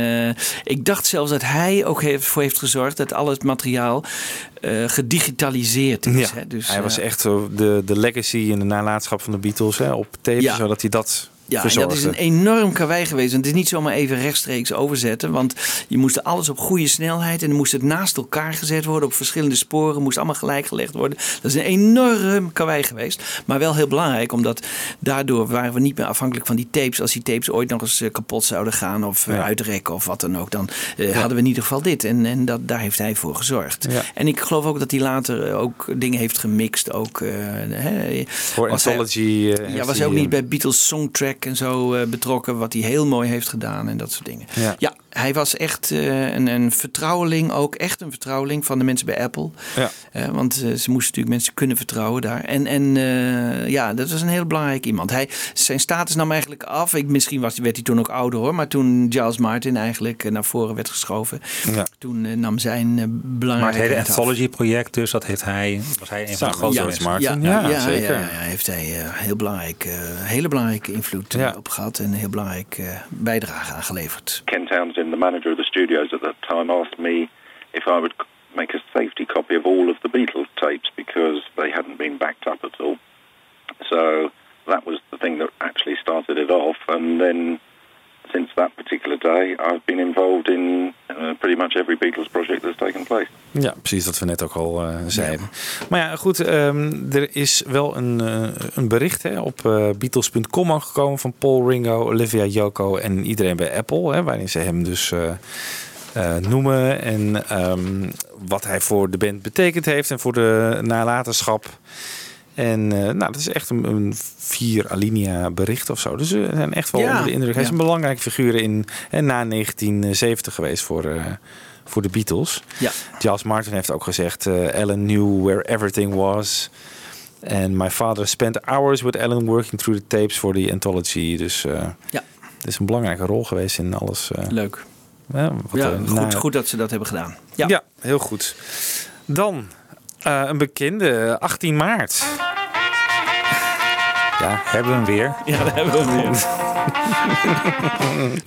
ik dacht zelfs dat hij ook heeft, voor heeft gezorgd dat al het materiaal gedigitaliseerd is. Ja, Hè? Dus, hij was echt de, de legacy en de nalatenschap van de Beatles hè, op tape, Ja. zodat hij dat Ja, dat is een enorm karwei geweest. En het is niet zomaar even rechtstreeks overzetten. Want je moest alles op goede snelheid. En dan moest het naast elkaar gezet worden. Op verschillende sporen. Moest allemaal gelijk gelegd worden. Dat is een enorm karwei geweest. Maar wel heel belangrijk. Omdat daardoor waren we niet meer afhankelijk van die tapes. Als die tapes ooit nog eens eh, kapot zouden gaan. Of eh, Ja. uitrekken of wat dan ook. Dan eh, hadden we in ieder geval dit. En, en dat, daar heeft hij voor gezorgd. Ja. En ik geloof ook dat hij later ook dingen heeft gemixt. Ook, hè, Voor hij- Anthology. heeft ja, was hij, hij ook niet bij Beatles Songtrack en zo eh, betrokken, wat hij heel mooi heeft gedaan en dat soort dingen. Ja. Hij was echt eh, een, een vertrouweling, ook echt een vertrouweling van de mensen bij Apple. Ja. Eh, want eh, ze moesten natuurlijk mensen kunnen vertrouwen daar. En, en eh, ja, dat was een heel belangrijk iemand. Hij, zijn status nam eigenlijk af. Ik, misschien was, werd hij toen ook ouder hoor. Maar toen Giles Martin eigenlijk naar voren werd geschoven. Ja. Toen nam zijn uh, Maar het hele af. anthology-project, dus dat heeft hij, was hij een van de George mensen. Martin. Ja, Ja, ja, zeker. Ja, ja, heeft hij eh, heel belangrijk, eh, hele belangrijke invloed op gehad en een heel belangrijk eh, bijdrage aangeleverd. Ken The manager of the studios at that time, asked me if I would make a safety copy of all of the Beatles tapes because they hadn't been backed up at all. So that was the thing that actually started it off. And then since that particular day, I've been involved in uh, pretty much every Beatles project that's taken place. Ja, precies wat we net ook al eh, zeiden. Maar ja, goed, ehm, er is wel een, eh, een bericht hè, op eh, Beatles.com ook gekomen van Paul, Ringo, Olivia, Yoko en iedereen bij Apple. Hè, waarin ze hem dus eh, noemen en ehm, wat hij voor de band betekend heeft en voor de nalatenschap. En eh, nou, dat is echt een, een vier alinea bericht of zo. Dus we zijn echt wel Ja, onder de indruk. Hij is een belangrijke figuur in, en na 1970 geweest voor, eh, voor de Beatles. Ja. Giles Martin heeft ook gezegd: eh, Alan knew where everything was. And my father spent hours with Alan working through the tapes for the anthology. Dus eh Ja. het is een belangrijke rol geweest in alles. eh, Leuk. wat Ja, goed, na- goed dat ze dat hebben gedaan. Ja. Ja, heel goed. Dan eh, een bekende, 18 maart. Ja, hebben we hem weer. Ja, daar hebben we hem weer.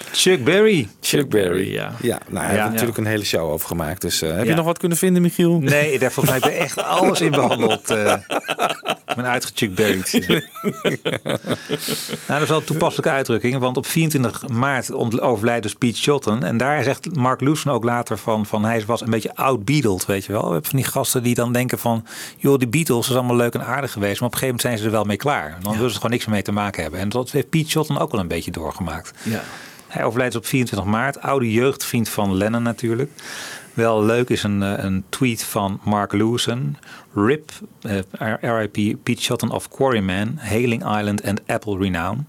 [LAUGHS] Chuck Berry. Chuck Berry, ja. Ja, nou, hij Ja. heeft er Ja. natuurlijk een hele show over gemaakt. Dus eh, heb je nog wat kunnen vinden, Michiel? Nee, ik heb volgens mij echt alles in behandeld. eh [LAUGHS] mijn uitgechuck berried. [LAUGHS] nou, dat is wel een toepasselijke uitdrukking. Want op 24 maart overlijdt dus Pete Shotton. En daar zegt Mark Lewson ook later van... van hij was een beetje out-Beatled, weet je wel. We hebben van die gasten die dan denken van... joh, die Beatles is allemaal leuk en aardig geweest... maar op een gegeven moment zijn ze er wel mee klaar. Dan willen ze gewoon niks meer mee te maken hebben. En dat heeft Pete Shotton ook wel een beetje doorgemaakt. Ja. Hij overlijdt op 24 maart. Oude jeugdvriend van Lennon natuurlijk. Wel leuk is een, eh, een tweet van Mark Lewison. RIP, eh, RIP, Pete Shotton of Quarryman, Hailing Island and Apple renown.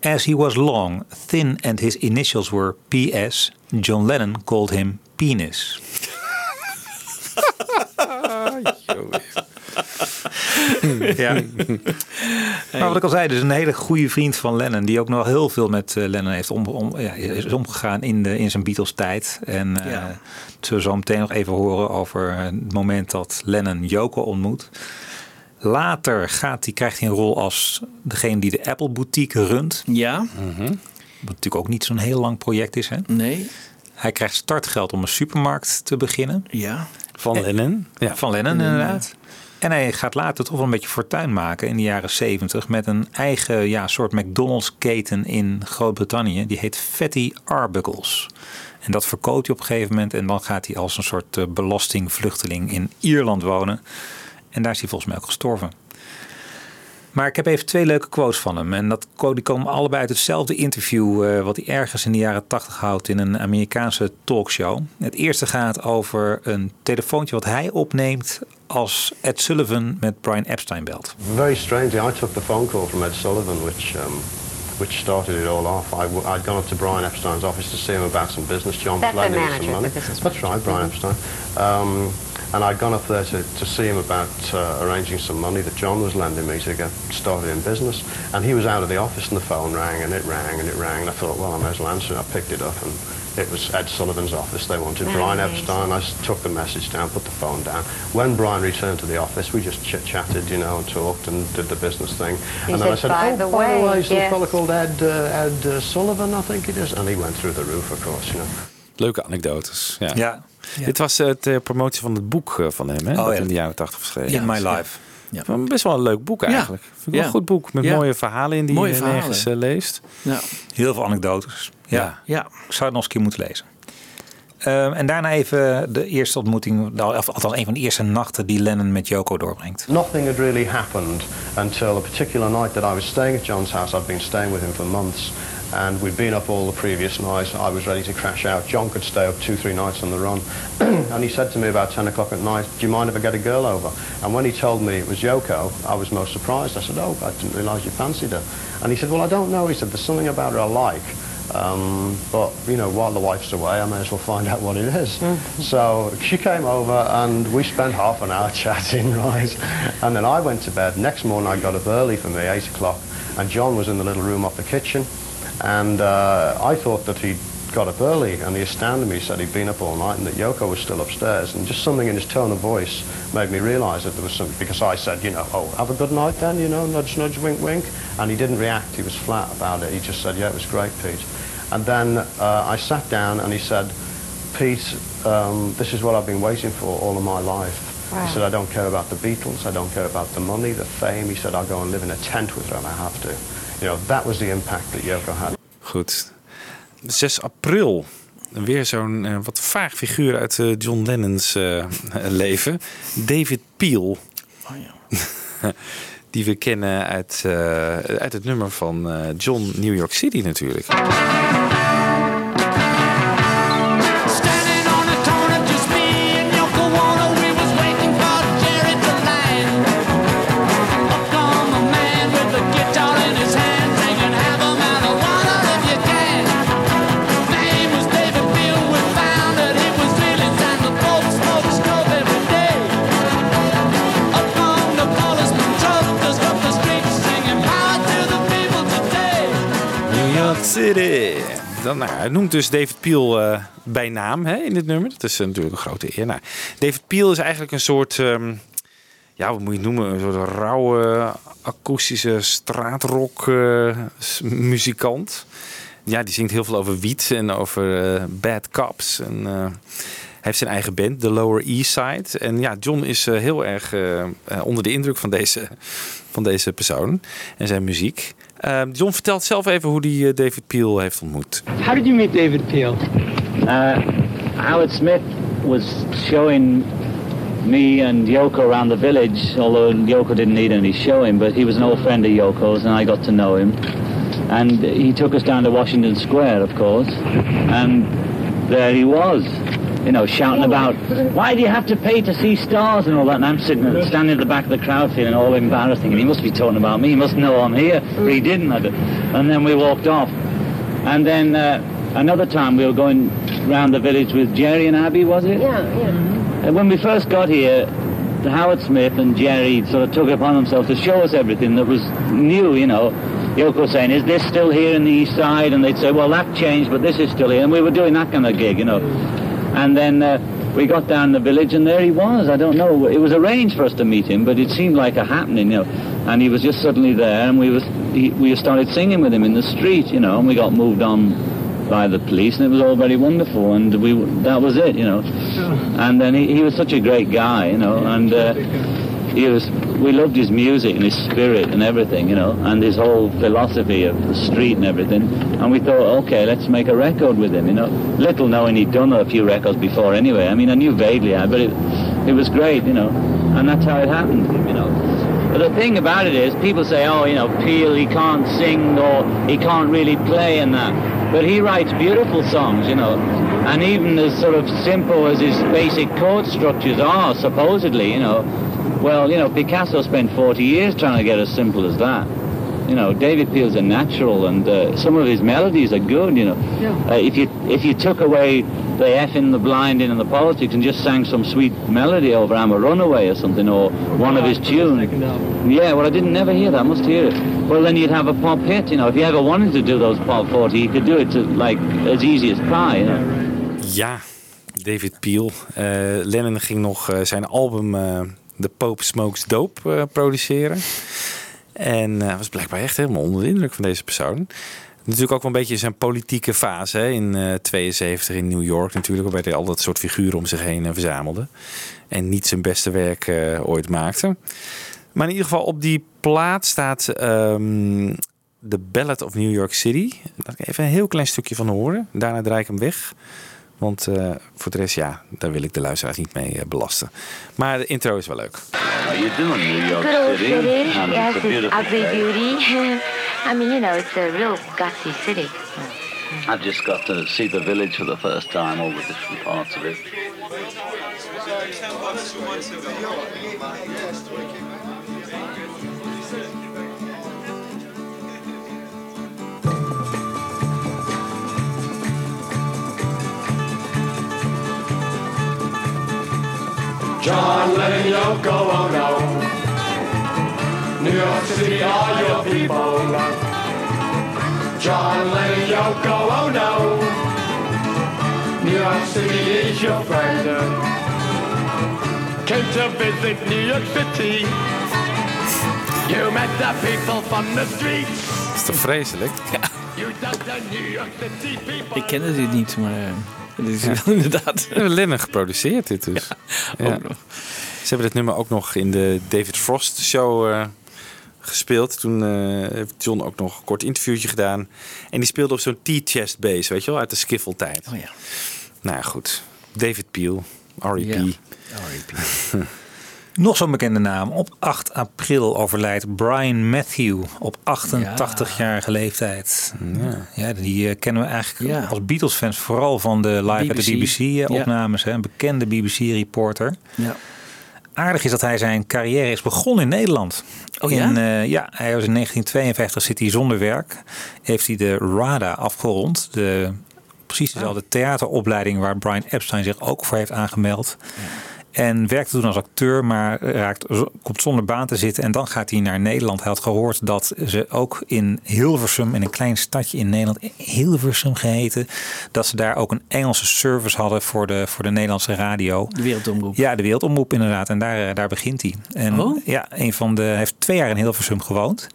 As he was long, thin and his initials were PS, John Lennon called him penis. [LAUGHS] [LAUGHS] ja. Maar wat ik al zei, dus een hele goede vriend van Lennon. Die ook nog heel veel met eh, Lennon heeft om, om, ja, is omgegaan in, de, in zijn Beatles tijd. En eh Ja. zullen we zo meteen nog even horen over het moment dat Lennon Yoko ontmoet. Later gaat hij, krijgt hij een rol als degene die de Apple Boutique runt. Ja. Wat natuurlijk ook niet zo'n heel lang project is. Hè? Nee. Hij krijgt startgeld om een supermarkt te beginnen. Ja. Van Lennon. Ja. Van Lennon inderdaad. En hij gaat later toch wel een beetje fortuin maken in de jaren 70 met een eigen ja, soort McDonald's keten in Groot-Brittannië. Die heet Fatty Arbuckles. En dat verkoopt hij op een gegeven moment en dan gaat hij als een soort eh, belastingvluchteling in Ierland wonen. En daar is hij volgens mij ook gestorven. Maar ik heb even twee leuke quotes van hem. En dat, die komen allebei uit hetzelfde interview. eh, wat hij ergens in de jaren 80 houdt in een Amerikaanse talkshow. Het eerste gaat over een telefoontje wat hij opneemt. Als Ed Sullivan met Brian Epstein belt. Very strangely, I took the phone call from Ed Sullivan, which um, which started it all off. I'd gone up to Brian Epstein's office to see him about some business. John was That's the lending me manager some money. the business. That's right, Brian Epstein. Um, and I'd gone up there to, to see him about uh, arranging some money that John was lending me to get started in business. And he was out of the office and the phone rang and it rang and it rang. And I thought, well, I may as well answer it. I picked it up and it was Ed Sullivan's office. They wanted Brian Amazing. Epstein. I took the message down, put the phone down. When Brian returned to the office, we just chit-chatted, you know, and talked and did the business thing. He and then I said, said, "By oh, the by the way, way, some yes." fellow called Ed, uh, Ed uh, Sullivan, I think it is. And he went through the roof, of course, you know. Leuke anekdotes. Ja. Ja. Dit was eh, ter promotie van het boek eh, van hem, hè? Oh, dat ja. in de jaren 80 verschreven. In My Ja. Life. Ja. Best wel een leuk boek eigenlijk. Vind ik wel Ja. een goed boek met Ja. mooie verhalen in die Mooie je verhalen. nergens eh, leest. Ja. Heel veel anekdotes. Ja. Ja. Ja. Ik zou het nog eens een keer moeten lezen. Ehm, en daarna even de eerste ontmoeting, nou, of althans een van de eerste nachten die Lennon met Yoko doorbrengt. Nothing had really happened until a particular night that I was staying at John's house. I'd been staying with him for months. And we'd been up all the previous nights. I was ready to crash out. John could stay up two, three nights on the run. [CLEARS THROAT] and he said to me about 10 o'clock at night, do you mind if I get a girl over? And when he told me it was Yoko, I was most surprised. I said, oh, I didn't realise you fancied her. And he said, well, I don't know. He said, there's something about her I like. Um, but, you know, while the wife's away, I may as well find out what it is. So she came over and we spent half an hour [LAUGHS] chatting, right? And then I went to bed. Next morning I got up early for me, 8 o'clock, and John was in the little room off the kitchen. And uh, I thought that he'd got up early, and he astounded me, said he'd been up all night and that Yoko was still upstairs. And just something in his tone of voice made me realise that there was something, because I said, you know, oh, have a good night then, you know, nudge, nudge, wink, wink. And he didn't react, he was flat about it. He just said, yeah, it was great, Pete. And then uh, I sat down and he said, Pete, um, this is what I've been waiting for all of my life. Wow. He said, I don't care about the Beatles, I don't care about the money, the fame. He said, I'll go and live in a tent with her if I have to. You know, that was the impact that Yoko had. Goed. 6 april. Weer zo'n eh, wat vaag figuur uit eh, John Lennon's eh, [LAUGHS] leven. David Peel. [LAUGHS] Die we kennen uit, eh, uit het nummer van eh, John New York City natuurlijk. Dan, nou, hij noemt dus David Peel eh, bij naam hè, in dit nummer. Dat is eh, natuurlijk een grote eer. Nou, David Peel is eigenlijk een soort, ehm, ja, wat moet je noemen? Een soort rauwe, akoestische straatrock eh, muzikant. Ja, die zingt heel veel over wiet en over bad cops. En, hij heeft zijn eigen band, The Lower East Side. En ja, John is heel erg onder de indruk van deze, van deze persoon en zijn muziek. Eh, John vertelt zelf even hoe hij David Peel heeft ontmoet. How did you meet David Peel? Uh, Howard Smith was showing me and Yoko around the village, although Yoko didn't need any showing, but he was an old friend of Yoko's and I got to know him. And he took us down to Washington Square, of course, and there he was, you know, shouting about, why do you have to pay to see stars and all that? And I'm sitting standing at the back of the crowd feeling all embarrassed, thinking, he must be talking about me, he must know I'm here, but he didn't. And then we walked off. And then uh, another time we were going round the village with Jerry and Abby, was it? Yeah, yeah. And when we first got here, Howard Smith and Jerry sort of took it upon themselves to show us everything that was new, you know. Yoko saying, is this still here in the east side? And they'd say, well, that changed, but this is still here. And we were doing that kind of gig, you know. And then uh, we got down the village and there he was. I don't know. It was arranged for us to meet him, but it seemed like a happening, you know. And he was just suddenly there, and we was he, we started singing with him in the street, you know, and we got moved on by the police, and it was all very wonderful. And we that was it, you know. And then he, he was such a great guy, you know, and. Uh, he was we loved his music and his spirit and everything you know and his whole philosophy of the street and everything. And we thought okay let's make a record with him you know. Little knowing he'd done a few records before anyway. I mean i knew vaguely but it, it was great you know. And that's how it happened you know. But the thing about it is people say oh you know peel he can't sing or he can't really play and that. But he writes beautiful songs you know. And even as sort of simple as his basic chord structures are supposedly you know well, you know, Picasso spent 40 years trying to get as simple as that. You know, David Peel's a natural, and uh, some of his melodies are good. You know, Yeah. uh, if you if you took away the effing, the blinding, and the politics, and just sang some sweet melody over "I'm a Runaway" or something, or one of his tunes. Yeah, well, I didn't never hear that. I must hear it. Well, then you'd have a pop hit. You know, if you ever wanted to do those pop 40, you could do it to like as easy as pie. You know. Ja, David Peel. Eh, Lennon ging nog eh, zijn album The Pope Smokes Dope eh, produceren. En eh, was blijkbaar echt helemaal onder de indruk van deze persoon. Natuurlijk ook wel een beetje zijn politieke fase hè, in eh 72 in New York natuurlijk. Waarbij hij al dat soort figuren om zich heen verzamelde. En niet zijn beste werk ooit maakte. Maar in ieder geval op die plaat staat ehm The Ballad of New York City. Laat ik even een heel klein stukje van horen. Daarna draai ik hem weg. Want eh, voor de rest, ja, daar wil ik de luisteraars niet mee eh, belasten. Maar de intro is wel leuk. How you doing, New York Good old City? Yes, it's beauty. [LAUGHS] I mean, you know, it's a real gutsy city. I've just got to see the village for the first time, all the different parts of it. John Lennon, Yoko Ono. New York City, all your people. John Lennon, Yoko Ono. New York City is your friend. Came to visit New York City. You met the people from the streets. Dat is toch vreselijk? You dug the New York City people. Ik kende dit niet, maar eh, dit is wel inderdaad. Lennon geproduceerd dit dus. Ja. Ze hebben dit nummer ook nog in de David Frost show eh, gespeeld. Toen eh, heeft John ook nog een kort interviewtje gedaan. En die speelde op zo'n T-chest bass, weet je wel, uit de skiffle tijd. Oh ja. Nou ja, goed. David Peel, R.E.P. Ja. [LAUGHS] Nog zo'n bekende naam. Op 8 april overlijdt Brian Matthew op 88-jarige leeftijd. Ja. die eh, kennen we eigenlijk Ja. als Beatles-fans vooral van de live uit de BBC. BBC-opnames. Een bekende BBC-reporter. Ja. Aardig is dat hij zijn carrière is begonnen in Nederland. Oh ja? In, eh, ja, hij was in 1952 zit hij zonder werk. Heeft hij de RADA afgerond. De, precies dezelfde theateropleiding waar Brian Epstein zich ook voor heeft aangemeld. En werkte toen als acteur, maar raakt, komt zonder baan te zitten. En dan gaat hij naar Nederland. Hij had gehoord dat ze ook in Hilversum, in een klein stadje in Nederland, Hilversum geheten, dat ze daar ook een Engelse service hadden voor de, voor de Nederlandse radio. De wereldomroep. Ja, de wereldomroep inderdaad. En daar, eh, daar begint hij. En Oh? ja, een van de, hij heeft twee jaar in Hilversum gewoond.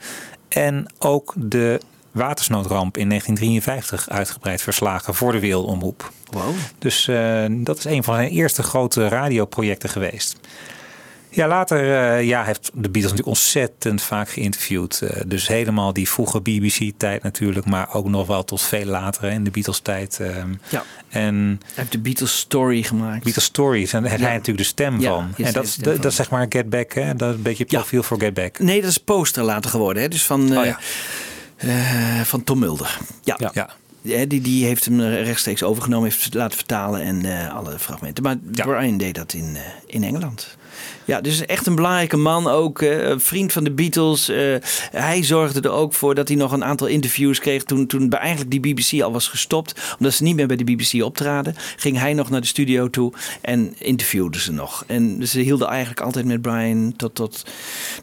En ook de watersnoodramp in 1953 uitgebreid verslagen voor de wereldomroep. Wow. Dus eh, dat is een van zijn eerste grote radioprojecten geweest. Ja, later eh, ja, heeft de Beatles natuurlijk ontzettend vaak geïnterviewd. Eh, dus helemaal die vroege BBC-tijd natuurlijk, maar ook nog wel tot veel later hè, in de Beatles-tijd. ehm. Ja. En Hij heeft de Beatles Story gemaakt. Beatles Stories, en daar Ja. hij natuurlijk de stem Ja, van. En dat, dat is zeg maar Get Back, hè? dat is een beetje profiel voor Get Back. Nee, dat is poster later geworden. Hè? Dus van, Oh eh, van Tom Mulder. Ja. Ja. Ja, die, die heeft hem rechtstreeks overgenomen, heeft laten vertalen en eh, alle fragmenten. Maar Brian deed dat in, eh, in Engeland. Ja, dus echt een belangrijke man ook. een vriend van de Beatles. Hij zorgde er ook voor dat hij nog een aantal interviews kreeg. Toen, toen bij eigenlijk die BBC al was gestopt. Omdat ze niet meer bij de BBC optraden. Ging hij nog naar de studio toe en interviewden ze nog. En ze hielden eigenlijk altijd met Brian tot, tot,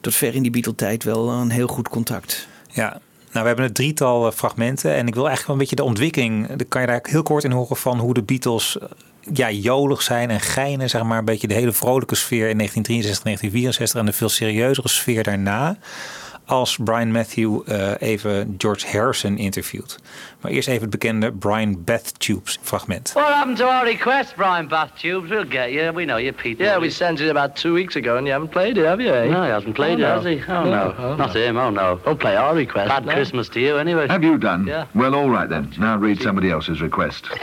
tot ver in die Beatle-tijd wel een heel goed contact. Ja, Nou, we hebben een drietal eh, fragmenten en ik wil eigenlijk een beetje de ontwikkeling. Daar kan je daar heel kort in horen van hoe de Beatles eh, ja, jolig zijn en geinen, zeg maar, een beetje de hele vrolijke sfeer in 1963, 1964 en de veel serieuzere sfeer daarna. Als Brian Matthew eh, even George Harrison interviewt. Maar eerst even het bekende Brian Bathtubes fragment. What happened to our request, Brian Bathtubes? We'll get you. We know you, Peter. Yeah, we sent it about two weeks ago and you haven't played it, have you? Eh? No, he hasn't played Oh, it, no. has he? Oh, No. no. Not him, oh, no. Don't play our request. Bad no. Christmas to you, anyway. Have you done? Yeah. Well, all right then. Now read somebody else's request. [LAUGHS]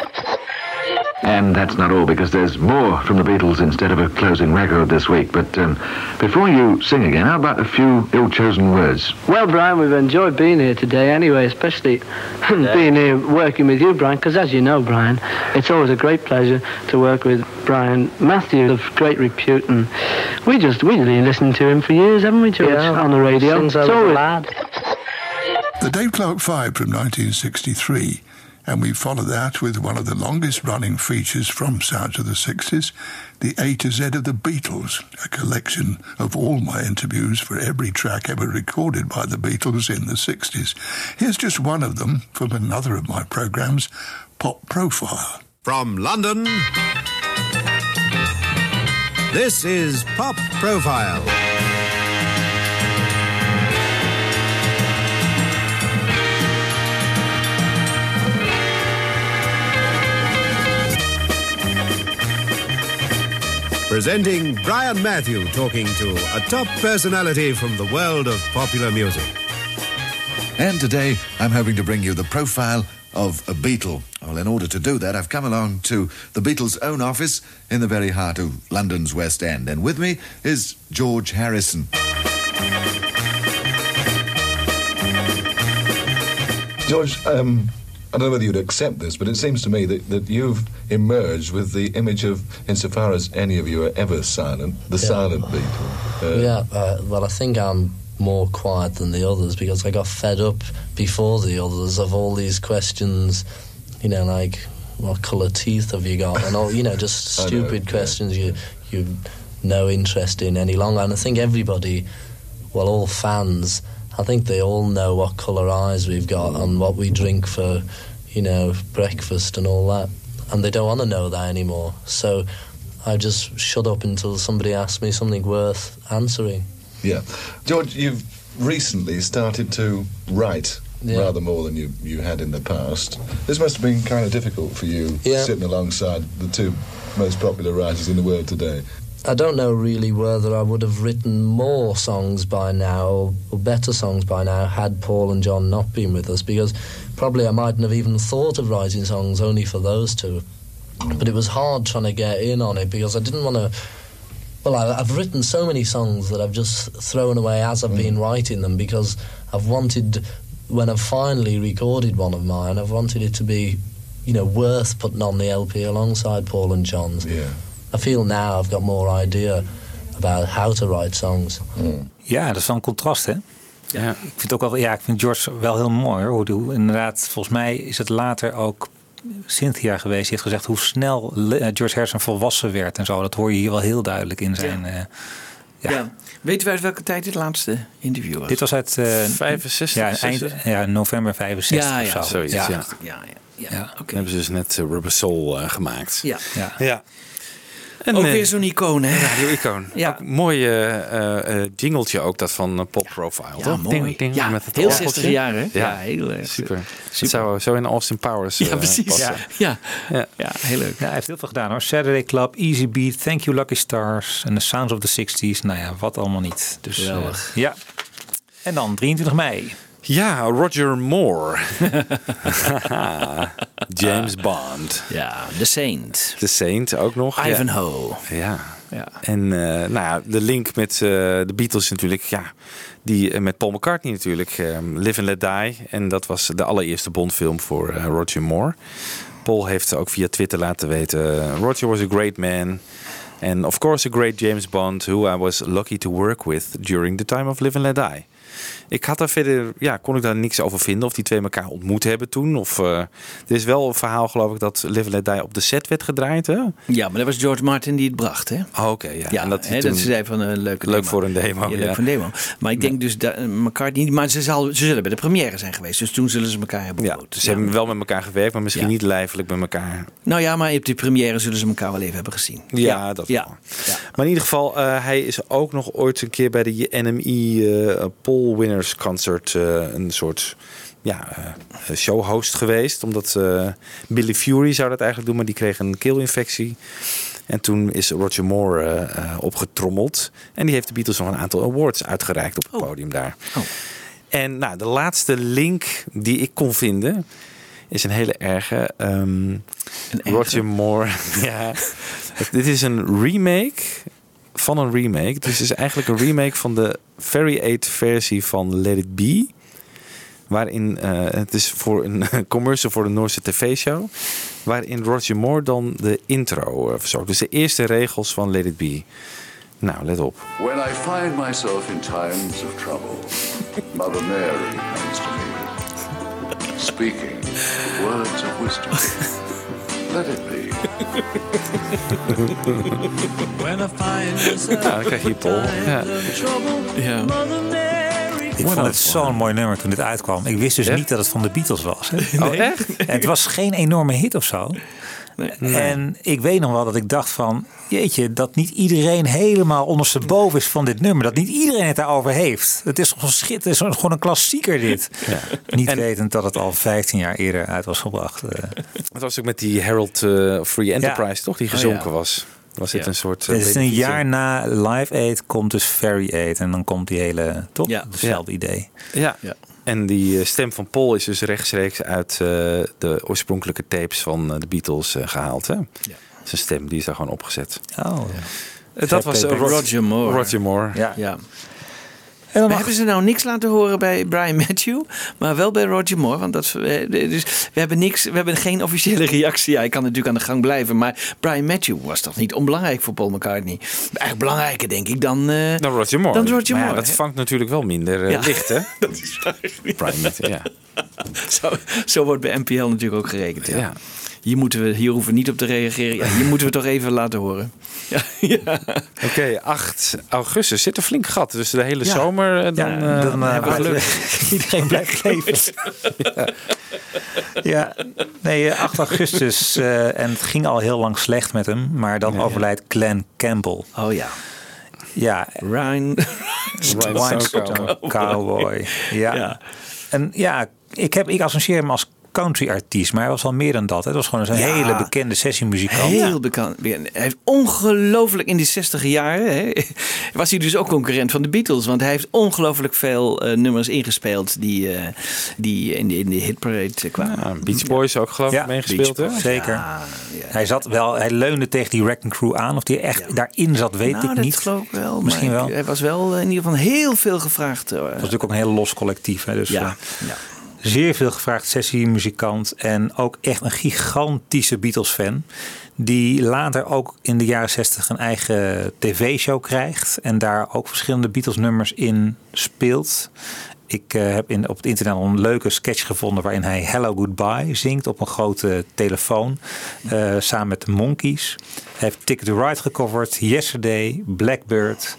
And that's not all, because there's more from the Beatles instead of a closing record this week. But um, before you sing again, how about a few ill-chosen words? Well, Brian, we've enjoyed being here today anyway, especially [LAUGHS] being here working with you, Brian, because as you know, Brian, it's always a great pleasure to work with Brian Matthew of great repute. And we just, we've been listening to him for years, haven't we, George, Yeah, on the radio? since I It's was a lad. The Dave Clark Five from 1963, and we follow that with one of the longest running features from Sounds of the 60s, The A to Z of the Beatles, a collection of all my interviews for every track ever recorded by the Beatles in the 60s. Here's just one of them from another of my programs, Pop Profile. From London, this is Pop Profile. Presenting Brian Matthew talking to a top personality from the world of popular music. And today I'm hoping to bring you the profile of a Beatle. Well, in order to do that, I've come along to the Beatles' own office in the very heart of London's West End. And with me is George Harrison. George, um, I don't know whether you'd accept this, but it seems to me that, that you've emerged with the image of, insofar as any of you are ever silent, the Yeah. silent Beatle. Uh, yeah, uh, well, I think I'm more quiet than the others because I got fed up before the others of all these questions, you know, like what colour teeth have you got, and all, you know, just [LAUGHS] I know, stupid questions you you no interest in any longer. And I think everybody, well, all fans, I think they all know what colour eyes we've got and what we drink for, you know, breakfast and all that, and they don't want to know that anymore. So. I just shut up until somebody asks me something worth answering. Yeah. George, you've recently started to write Yeah. rather more than you, you had in the past. This must have been kind of difficult for you Yeah. sitting alongside the two most popular writers in the world today. I don't know really whether I would have written more songs by now or, or better songs by now had Paul and John not been with us because probably I mightn't have even thought of writing songs only for those two. But it was hard trying to get in on it because I didn't want to. Well, I, I've written so many songs that I've just thrown away as I've been mm. writing them because I've wanted, when I've finally recorded one of mine, I've wanted it to be, you know, worth putting on the LP alongside Paul and John's. Yeah. I feel now I've got more idea about how to write songs. Ja, dat is wel een contrast, hè? Ja. Ik vind ook wel, ja, ik vind George wel heel mooi. Hoor. Hoe, inderdaad, volgens mij is het later ook Cynthia geweest. Die heeft gezegd hoe snel eh, George Harrison volwassen werd en zo. Dat hoor je hier wel heel duidelijk in zijn. eh, Ja. Weten we uit welke tijd dit laatste interview was? Dit was uit eh, 65, Ja, eind, 66? ja, november 65 Ja, of ja, zo. Zoiets, ja. ja, ja, ja. Ja. Dan hebben ze dus net eh, Rubber Soul eh, gemaakt. Ja. Ja. Ja. Ook eh, weer zo'n icoon, hè? Radio-icoon. Ja. Mooi eh, eh, eh, jingletje ook, dat van Pop Profile. Ja, toch? mooi. Ding, ding, Ja, met het heel orgeltje. 60 jaar, hè? Ja, Ja, heel erg. Super. Super. Dat zou zo in Austin Powers Ja, precies. Ja. Ja. ja, heel leuk. Ja, hij heeft heel veel gedaan hoor. Saturday Club, Easy Beat, Thank You Lucky Stars en The Sounds of the 60s. Nou ja, wat allemaal niet. Dus, ja. En dan 23 mei. Ja, Roger Moore. [LAUGHS] James Bond. Ja, The Saint. The Saint ook nog. Ivanhoe. Ja. ja. Ja. En eh, nou ja, de link met eh, de Beatles natuurlijk, ja, die eh, met Paul McCartney natuurlijk, eh, Live and Let Die. En dat was de allereerste Bondfilm voor Roger Moore. Paul heeft ook via Twitter laten weten, Roger was a great man. And of course a great James Bond, who I was lucky to work with during the time of Live and Let Die. Ik had daar verder, ja, kon ik daar niks over vinden. Of die twee elkaar ontmoet hebben toen. Of, eh, er is wel een verhaal, geloof ik, dat Live and Let Die op de set werd gedraaid. Hè? Ja, maar dat was George Martin die het bracht, hè? Oh, Oké, ja. Ja, En dat, ze zei van een leuke Leuk demo. voor een demo, Ja, ja. leuk voor een demo. Maar ik denk dus dat McCartney, maar ze, zal, ze zullen bij de première zijn geweest. Dus toen zullen ze elkaar hebben ontmoet. dus ze hebben wel met elkaar gewerkt, maar misschien niet lijfelijk met elkaar. Nou ja, maar op die première zullen ze elkaar wel even hebben gezien. Ja, dat ja. Maar in ieder geval, eh, hij is ook nog ooit een keer bij de NME eh Poll Winners Concert eh, een soort ja, eh, showhost geweest. Omdat eh, Billy Fury zou dat eigenlijk doen, maar die kreeg een keelinfectie. En toen is Roger Moore opgetrommeld. En die heeft de Beatles nog een aantal awards uitgereikt op het podium daar. En nou, de laatste link die ik kon vinden is een hele erge. ehm, Roger Moore. [LAUGHS] ja. Dit is een remake van een remake. Dus het is eigenlijk een remake van de Very 8 versie van Let It Be. Waarin eh, het is voor een [LAUGHS] commercial voor de Noorse tv-show. Waarin Roger Moore dan de intro eh, verzorgt. Dus de eerste regels van Let It Be. Nou, let op. When I find myself in times of trouble, Mother Mary comes to me, speaking words of wisdom. [LAUGHS] Let it be. [LAUGHS] When I find [LAUGHS] myself Nou, dan krijg je Paul. Ja. Ja. Ik vond het zo'n mooi nummer toen dit uitkwam. Ik wist dus niet dat het van de Beatles was. hè. Oh, echt? En [LAUGHS] het was geen enorme hit of zo. En ik weet nog wel dat ik dacht van... Jeetje, dat niet iedereen helemaal ondersteboven is van dit nummer. Dat niet iedereen het daarover heeft. Het is gewoon schitterend. Het is gewoon een klassieker dit. Niet wetend dat het al 15 jaar eerder uit was gebracht. eh. Het was ook met die Herald eh, Free Enterprise, toch? Die Oh, gezonken ja. was. Was dit Ja. een soort... eh, Het is een jaar na Live Aid komt dus Fairy Aid. En dan komt die hele, toch? Ja. Hetzelfde idee. Ja. En die eh, stem van Paul is dus rechtstreeks uit eh, de oorspronkelijke tapes van eh, de Beatles eh, gehaald. Hè? Zijn stem die is daar gewoon opgezet. Oh. Eh, dat was Roger, Roger Moore. Roger Moore. Ja. ja. We hebben ze nou niks laten horen bij Brian Matthew, maar wel bij Roger Moore. Want dat, eh, dus we hebben niks, we hebben geen officiële reactie. Ja, hij kan natuurlijk aan de gang blijven, maar Brian Matthew was toch niet onbelangrijk voor Paul McCartney? Eigenlijk belangrijker, denk ik, dan, eh, Dan Roger Moore. Dan Roger Maar ja, Moore. dat vangt natuurlijk wel minder eh, Ja. licht, hè? [LAUGHS] dat is waar. Brian Matthew, ja. [LAUGHS] Zo, zo wordt bij NPL natuurlijk ook gerekend. Ja. Hier, moeten we, hier hoeven we niet op te reageren. Ja, hier moeten we toch even laten horen. [LAUGHS] Ja, ja. Oké, 8 augustus zit een flink gat. Dus de hele Ja. zomer eh, dan, Ja, eh, dan, eh, hebben we geluk. [LAUGHS] Iedereen blijft [LAUGHS] leven. ja, nee, eh, 8 augustus. eh, en het ging al heel lang slecht met hem. Maar dan overlijdt Glenn Campbell. Oh ja. Ja. Ryan. Rhinestone Cowboy. Ja. Ja. En ja, ik, heb, ik associeer hem als country artiest. Maar hij was wel meer dan dat. hè. Het was gewoon een Ja. hele bekende sessiemuzikant. Heel bekend. Hij heeft ongelooflijk in die 60 jaren. Hè, [LAUGHS] was hij dus ook concurrent van de Beatles. Want hij heeft ongelooflijk veel eh, nummers ingespeeld. die, eh, die in de, in de hitparade eh, kwamen. Ja, Beach Boys ook geloof ik meegespeeld, hè? Zeker. Hij zat wel, hij leunde tegen die Wrecking Crew aan. Of die echt daarin zat, weet nou, ik dat niet. geloof ik wel. Misschien maar wel. Hij was wel in ieder geval heel veel gevraagd. eh, Het was natuurlijk ook een heel los collectief. Hè, dus, Ja, eh, ja. Zeer veel gevraagd sessiemuzikant. En ook echt een gigantische Beatles-fan. Die later ook in de jaren zestig een eigen tv-show krijgt. En daar ook verschillende Beatles-nummers in speelt. Ik eh, heb in, op het internet een leuke sketch gevonden waarin hij Hello Goodbye zingt op een grote telefoon. eh, samen met de Monkeys. Hij heeft Ticket to Ride gecoverd, Yesterday, Blackbird.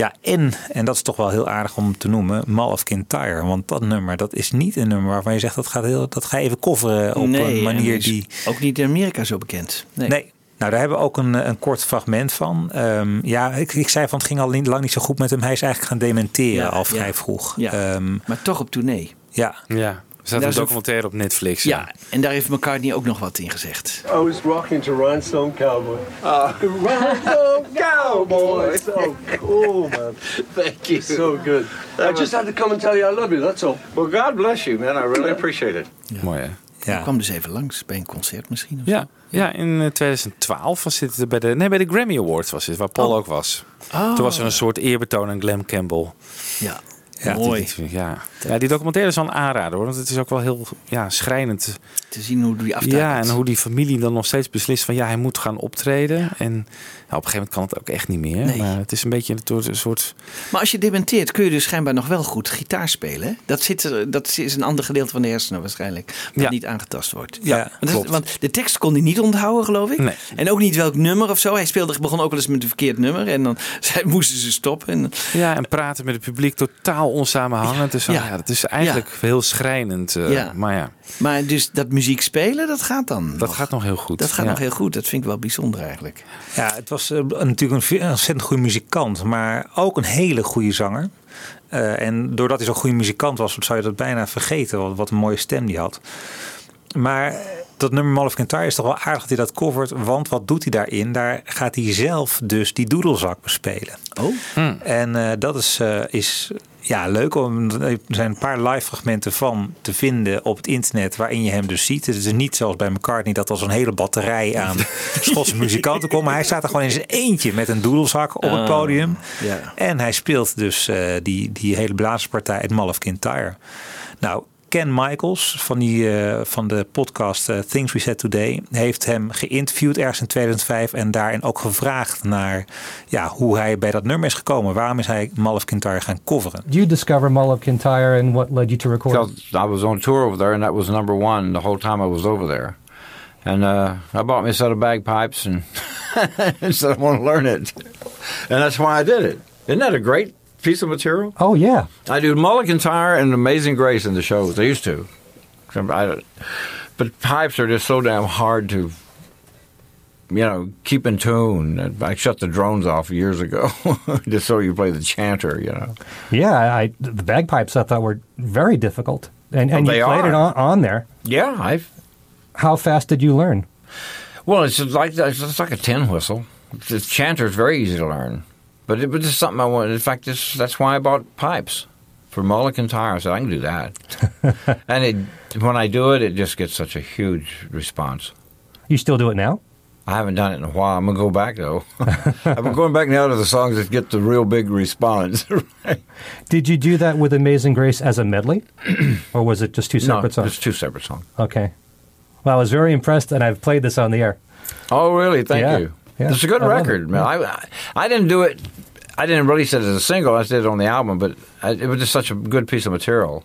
Ja, en, en dat is toch wel heel aardig om te noemen, Mall of Kintyre. Want dat nummer, dat is niet een nummer waarvan je zegt dat, gaat heel, dat ga je even coveren op Nee, een en manier is die. Ook niet in Amerika zo bekend. Nee. Nee. Nou, daar hebben we ook een, een kort fragment van. Ehm, ja, ik, ik zei van het ging al niet- lang niet zo goed met hem. Hij is eigenlijk gaan dementeren Ja, al vrij ja. vroeg. Ja. Ehm, Maar toch op tournee. ja. Ja, staat Daar een documentaire op Netflix. Ja, en daar heeft McCartney ook nog wat in gezegd. I was rocking to Rhinestone Cowboy. Ah, Rhinestone Cowboy. [LAUGHS] So cool, man. Thank you. So good. I just had to come and tell you I love you, that's all. Well, God bless you, man. I really appreciate it. Mooi, hè? Hij kwam dus even langs bij een concert misschien. Of Ja, ja, in eh, 2012 was dit bij de, nee, bij de Grammy Awards was dit, waar Paul ook was. Oh. Toen was er een soort eerbetoon aan Glenn Campbell. Ja. Ja, Mooi. Die, ja. ja, die documentaire is wel een aanrader hoor. Want het is ook wel heel ja, schrijnend. Te zien hoe die aftakelt. Ja, en hoe die familie dan nog steeds beslist van ja, hij moet gaan optreden. En nou, op een gegeven moment kan het ook echt niet meer. Nee. Maar het is een beetje een soort-. Maar als je dementeert, kun je dus schijnbaar nog wel goed gitaar spelen. Dat, zit dat is een ander gedeelte van de hersenen waarschijnlijk. Ja. niet aangetast wordt. Ja, want, dat- klopt. want de tekst kon hij niet onthouden, geloof ik. Nee. En ook niet welk nummer of zo. Hij speelde, begon ook wel eens met een verkeerd nummer. En dan zij- [LAUGHS] moesten ze stoppen. En, Ja, en praten met het publiek totaal onsamenhangend. Dus ja, dat is eigenlijk heel schrijnend. eh, Ja. Maar ja, maar dus dat muziek spelen, dat gaat dan. dat gaat nog heel goed. Dat gaat Ja. nog heel goed. Dat vind ik wel bijzonder eigenlijk. Ja, het was eh, natuurlijk een ontzettend goede muzikant, maar ook een hele goede zanger. Eh, en doordat hij zo'n goede muzikant was, zou je dat bijna vergeten, wat, wat een mooie stem die had. Maar dat nummer Mall of Kintyre is toch wel aardig dat hij dat covert, want wat doet hij daarin? Daar gaat hij zelf dus die doedelzak bespelen. Oh. En eh, dat is, eh, is ja, leuk. Om, er zijn een paar live fragmenten van te vinden op het internet waarin je hem dus ziet. Het is niet zoals bij McCartney dat er zo'n hele batterij aan [LAUGHS] Schotse muzikanten komt. Maar hij staat er gewoon in zijn eentje met een doedelzak op het Ah, podium. En hij speelt dus eh, die, die hele blazerspartij uit Mall of Kintyre. Nou, Ken Michaels van, die, eh, van de podcast eh, Things We Said Today heeft hem geïnterviewd ergens in 2005 en daarin ook gevraagd naar ja, hoe hij bij dat nummer is gekomen. Waarom is hij Mall of Kintyre gaan coveren? You discover Mull of Kintyre and what led you to record? Because I was on tour over there, and that was number one the whole time I was over there. And uh, I bought me a set of bagpipes and, [LAUGHS] and said I want to learn it. And that's why I did it. Isn't that a great piece of material? Oh yeah. I do Mulligan Tire and Amazing Grace in the shows. I used to. I- but pipes are just so damn hard to, you know, keep in tune. I shut the drones off years ago [LAUGHS] just so you play the chanter, you know. Yeah, I, the bagpipes I thought were very difficult, and and Well, you played it on, on there. Yeah, I've How fast did you learn? Well, it's like it's like a tin whistle. The chanter is very easy to learn, but it was just something I wanted. In fact, this, that's why I bought pipes for Mulligan Tire. I said I can do that, [LAUGHS] and it when I do it, it just gets such a huge response. You still do it now? I haven't done it in a while. I'm gonna go back though. [LAUGHS] I've been going back now to the songs that get the real big response. [LAUGHS] Did you do that with Amazing Grace as a medley, [CLEARS THROAT] or was it just two No, separate songs? just two separate songs. Okay. Well, I was very impressed, and I've played this on the air. Oh, really? Thank Yeah. you. Yeah. It's a good I record, man. I, I I didn't do it. I didn't release it as a single. I did it on the album, but I, it was just such a good piece of material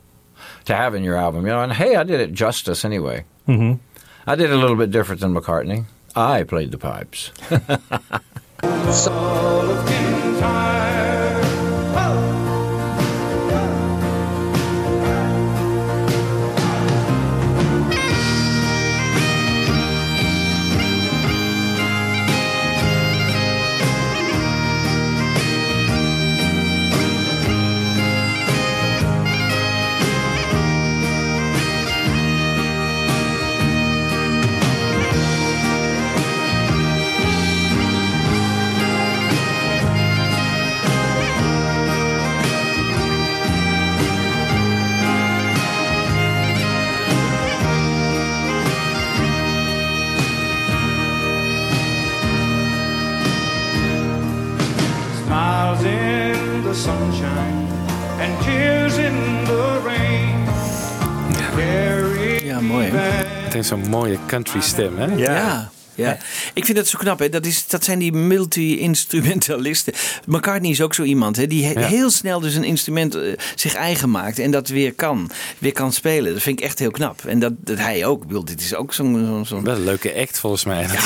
to have in your album, you know. And hey, I did it justice anyway. Mm-hmm. I did it a little bit different than McCartney. I played the pipes. [LAUGHS] sunshine and tears in the rain. Ja, mooi. Het heeft zo'n mooie country stem, hè? Ja. ja. Ik vind dat zo knap. Hè? Dat, is, dat zijn die multi-instrumentalisten. [LAUGHS] McCartney is ook zo iemand hè? die he- Ja. heel snel dus een instrument eh, zich eigen maakt. En dat weer kan. Weer kan spelen. Dat vind ik echt heel knap. En dat, dat hij ook. Ik bedoel, dit is ook zo'n... zo'n zo'n- Wel een leuke act volgens mij. Dat, [LAUGHS]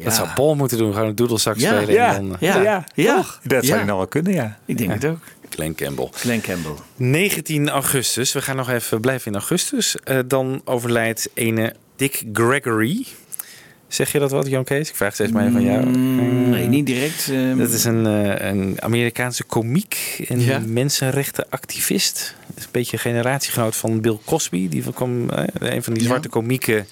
ja. dat zou Paul moeten doen. Gewoon een doedelzak Ja. spelen. Ja. En dan, Ja. Ja. Ja. toch? Dat zou je nou wel kunnen, ja. Ik denk het ook. Glenn Campbell. Glenn Campbell. 19 augustus. We gaan nog even blijven in augustus. Eh, dan overlijdt ene Dick Gregory. Zeg je dat wat, Jan Kees? Ik vraag steeds maar even van jou. Mm, nee, niet direct. ehm. Dat is een, eh, een Amerikaanse komiek en Ja. mensenrechtenactivist. Dat is een beetje een generatiegenoot van Bill Cosby. Die kwam, eh, een van die Ja. zwarte komieken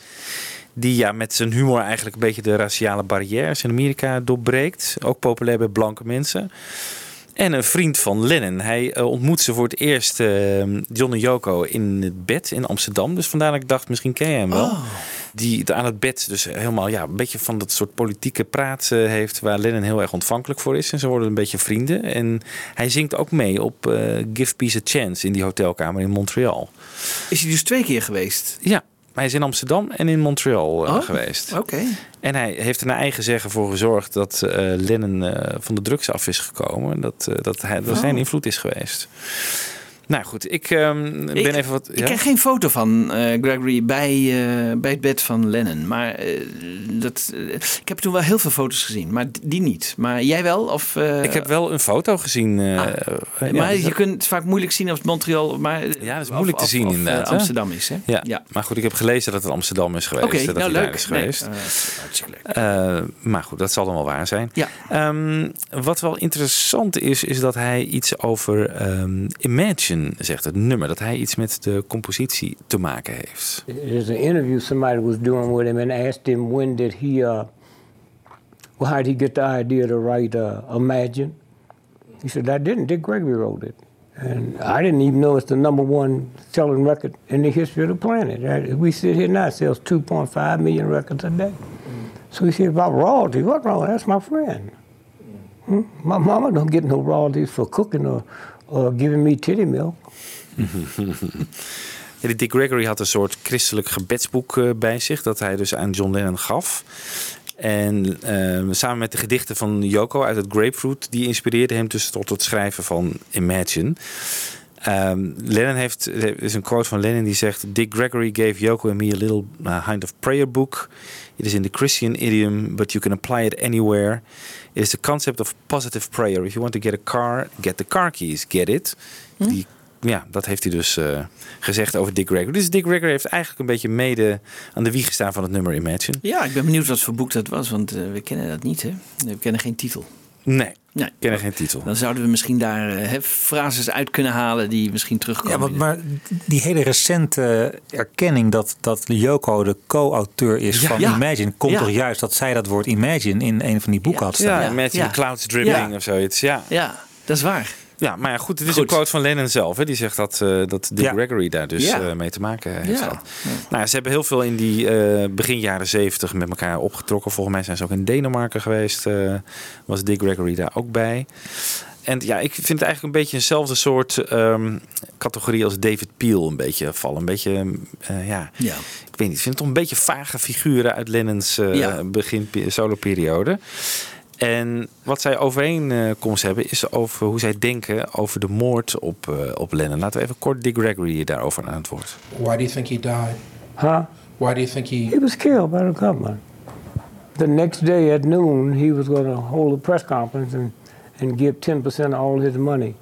die ja, met zijn humor eigenlijk een beetje de raciale barrières in Amerika doorbreekt. Ook populair bij blanke mensen. En een vriend van Lennon. Hij eh, ontmoet ze voor het eerst, eh, John en Yoko, in het bed in Amsterdam. Dus vandaar dat ik dacht, misschien ken je hem wel. Oh. die aan het bed dus helemaal ja, een beetje van dat soort politieke praat eh, heeft... waar Lennon heel erg ontvankelijk voor is. En ze worden een beetje vrienden. En hij zingt ook mee op eh, Give Peace a Chance in die hotelkamer in Montreal. Is hij dus twee keer geweest? Ja, hij is in Amsterdam en in Montreal eh, Oh, geweest. Oké. En hij heeft er naar eigen zeggen voor gezorgd dat eh, Lennon eh, van de drugs af is gekomen. En Dat, dat, hij, dat Oh. zijn invloed is geweest. Nou goed, ik ehm, ben Ik- even wat... Ik krijg geen foto van eh, Gregory bij, eh, bij het bed van Lennon. Maar eh, dat, ik heb toen wel heel veel foto's gezien, maar die niet. Maar jij wel? Of, Ik heb wel een foto gezien. ja, maar dus je kunt het vaak moeilijk zien als het Montreal. Maar, Ja, dat is moeilijk te zien of, inderdaad. hè? Amsterdam is, hè? Ja. maar goed, ik heb gelezen dat het Amsterdam is geweest. Oké, dat nou leuk. is Nee, geweest. hartstikke leuk. Maar goed, dat zal dan wel waar zijn. Ja. Ehm, wat wel interessant is, is dat hij iets over ehm, Imagine zegt, het nummer. Dat hij iets met de compositie te maken heeft. There's an interview somebody was doing with him and asked him when did he, uh, well, how did he get the idea to write uh, Imagine? He said, I didn't. Dick Gregory wrote it. And I didn't even know it's the number one selling record in the history of the planet. We sit here now, it sells 2.5 million records a day. So he said, about royalties, what wrong? That's my friend. Hmm? My mama don't get no royalties for cooking or, or giving me titty milk. [LAUGHS] Ja, Dick Gregory had een soort christelijk gebedsboek eh, bij zich, dat hij dus aan John Lennon gaf. En eh, samen met de gedichten van Yoko uit het Grapefruit, die inspireerde hem dus tot het schrijven van Imagine. Ehm, Lennon heeft, is een quote van Lennon die zegt: Dick Gregory gave Yoko and me a little uh, kind of prayer book. It is in the Christian idiom, but you can apply it anywhere. Is the concept of positive prayer. If you want to get a car, get the car keys. Get it? Die, ja, dat heeft hij dus eh, gezegd over Dick Gregory. Dus Dick Gregory heeft eigenlijk een beetje mede aan de wieg gestaan van het nummer Imagine. Ja, ik ben benieuwd wat voor boek dat was, want eh, we kennen dat niet, hè? We kennen geen titel. Nee, nee. ik ken er geen titel. Dan zouden we misschien daar eh, hè, frases uit kunnen halen die misschien terugkomen. Ja, maar, maar die hele recente erkenning dat, dat Yoko de co-auteur is Ja. van Ja. Imagine, komt Ja. toch juist dat zij dat woord Imagine in een van die boeken had staan. Ja, met die clouds dribbling Ja. of zoiets. Ja. ja, dat is waar. Ja, maar ja, goed, het is Goed. een quote van Lennon zelf. Hè, die zegt dat, eh, dat Dick Ja. Gregory daar dus Ja. eh, mee te maken heeft gehad. Nou, ze hebben heel veel in die eh, begin jaren zeventig met elkaar opgetrokken. Volgens mij zijn ze ook in Denemarken geweest. was Dick Gregory daar ook bij. En ja, ik vind het eigenlijk een beetje eenzelfde soort ehm, categorie als David Peel een beetje vallen. Een beetje, ja, Ja. ik weet niet. Ik vind het toch een beetje vage figuren uit Lennons Ja. begin solo-periode. En wat zij overeenkomst hebben is over hoe zij denken over de moord op, eh, op Lennon. Laten we even kort Dick Gregory daarover aan het woord. Why do you think he died? Huh? Why do you think he... He was killed by the government. The next day at noon, he was going to hold a press conference and, and give 10% of all his money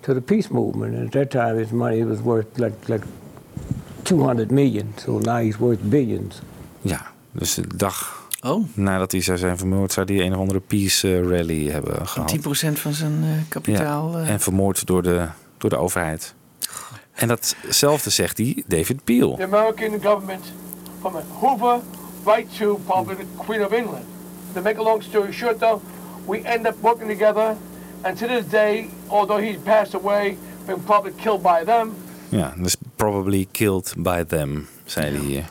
to the peace movement. And at that time, his money was worth like, like 200 million. So now he's worth billions. Ja, dus de dag Oh. nadat hij zou zijn vermoord, zou hij een of andere peace eh, rally hebben gehad. 10% van zijn eh, kapitaal. Ja, eh, en vermoord door de, door de overheid. En datzelfde zegt hij David Peel. the American government from Hoover right to probably the Queen of England. To make a long story short, though, we end up working together, and to this day, although he's passed away, been probably killed by them. Ja, dus probably killed by them, zei hij hier.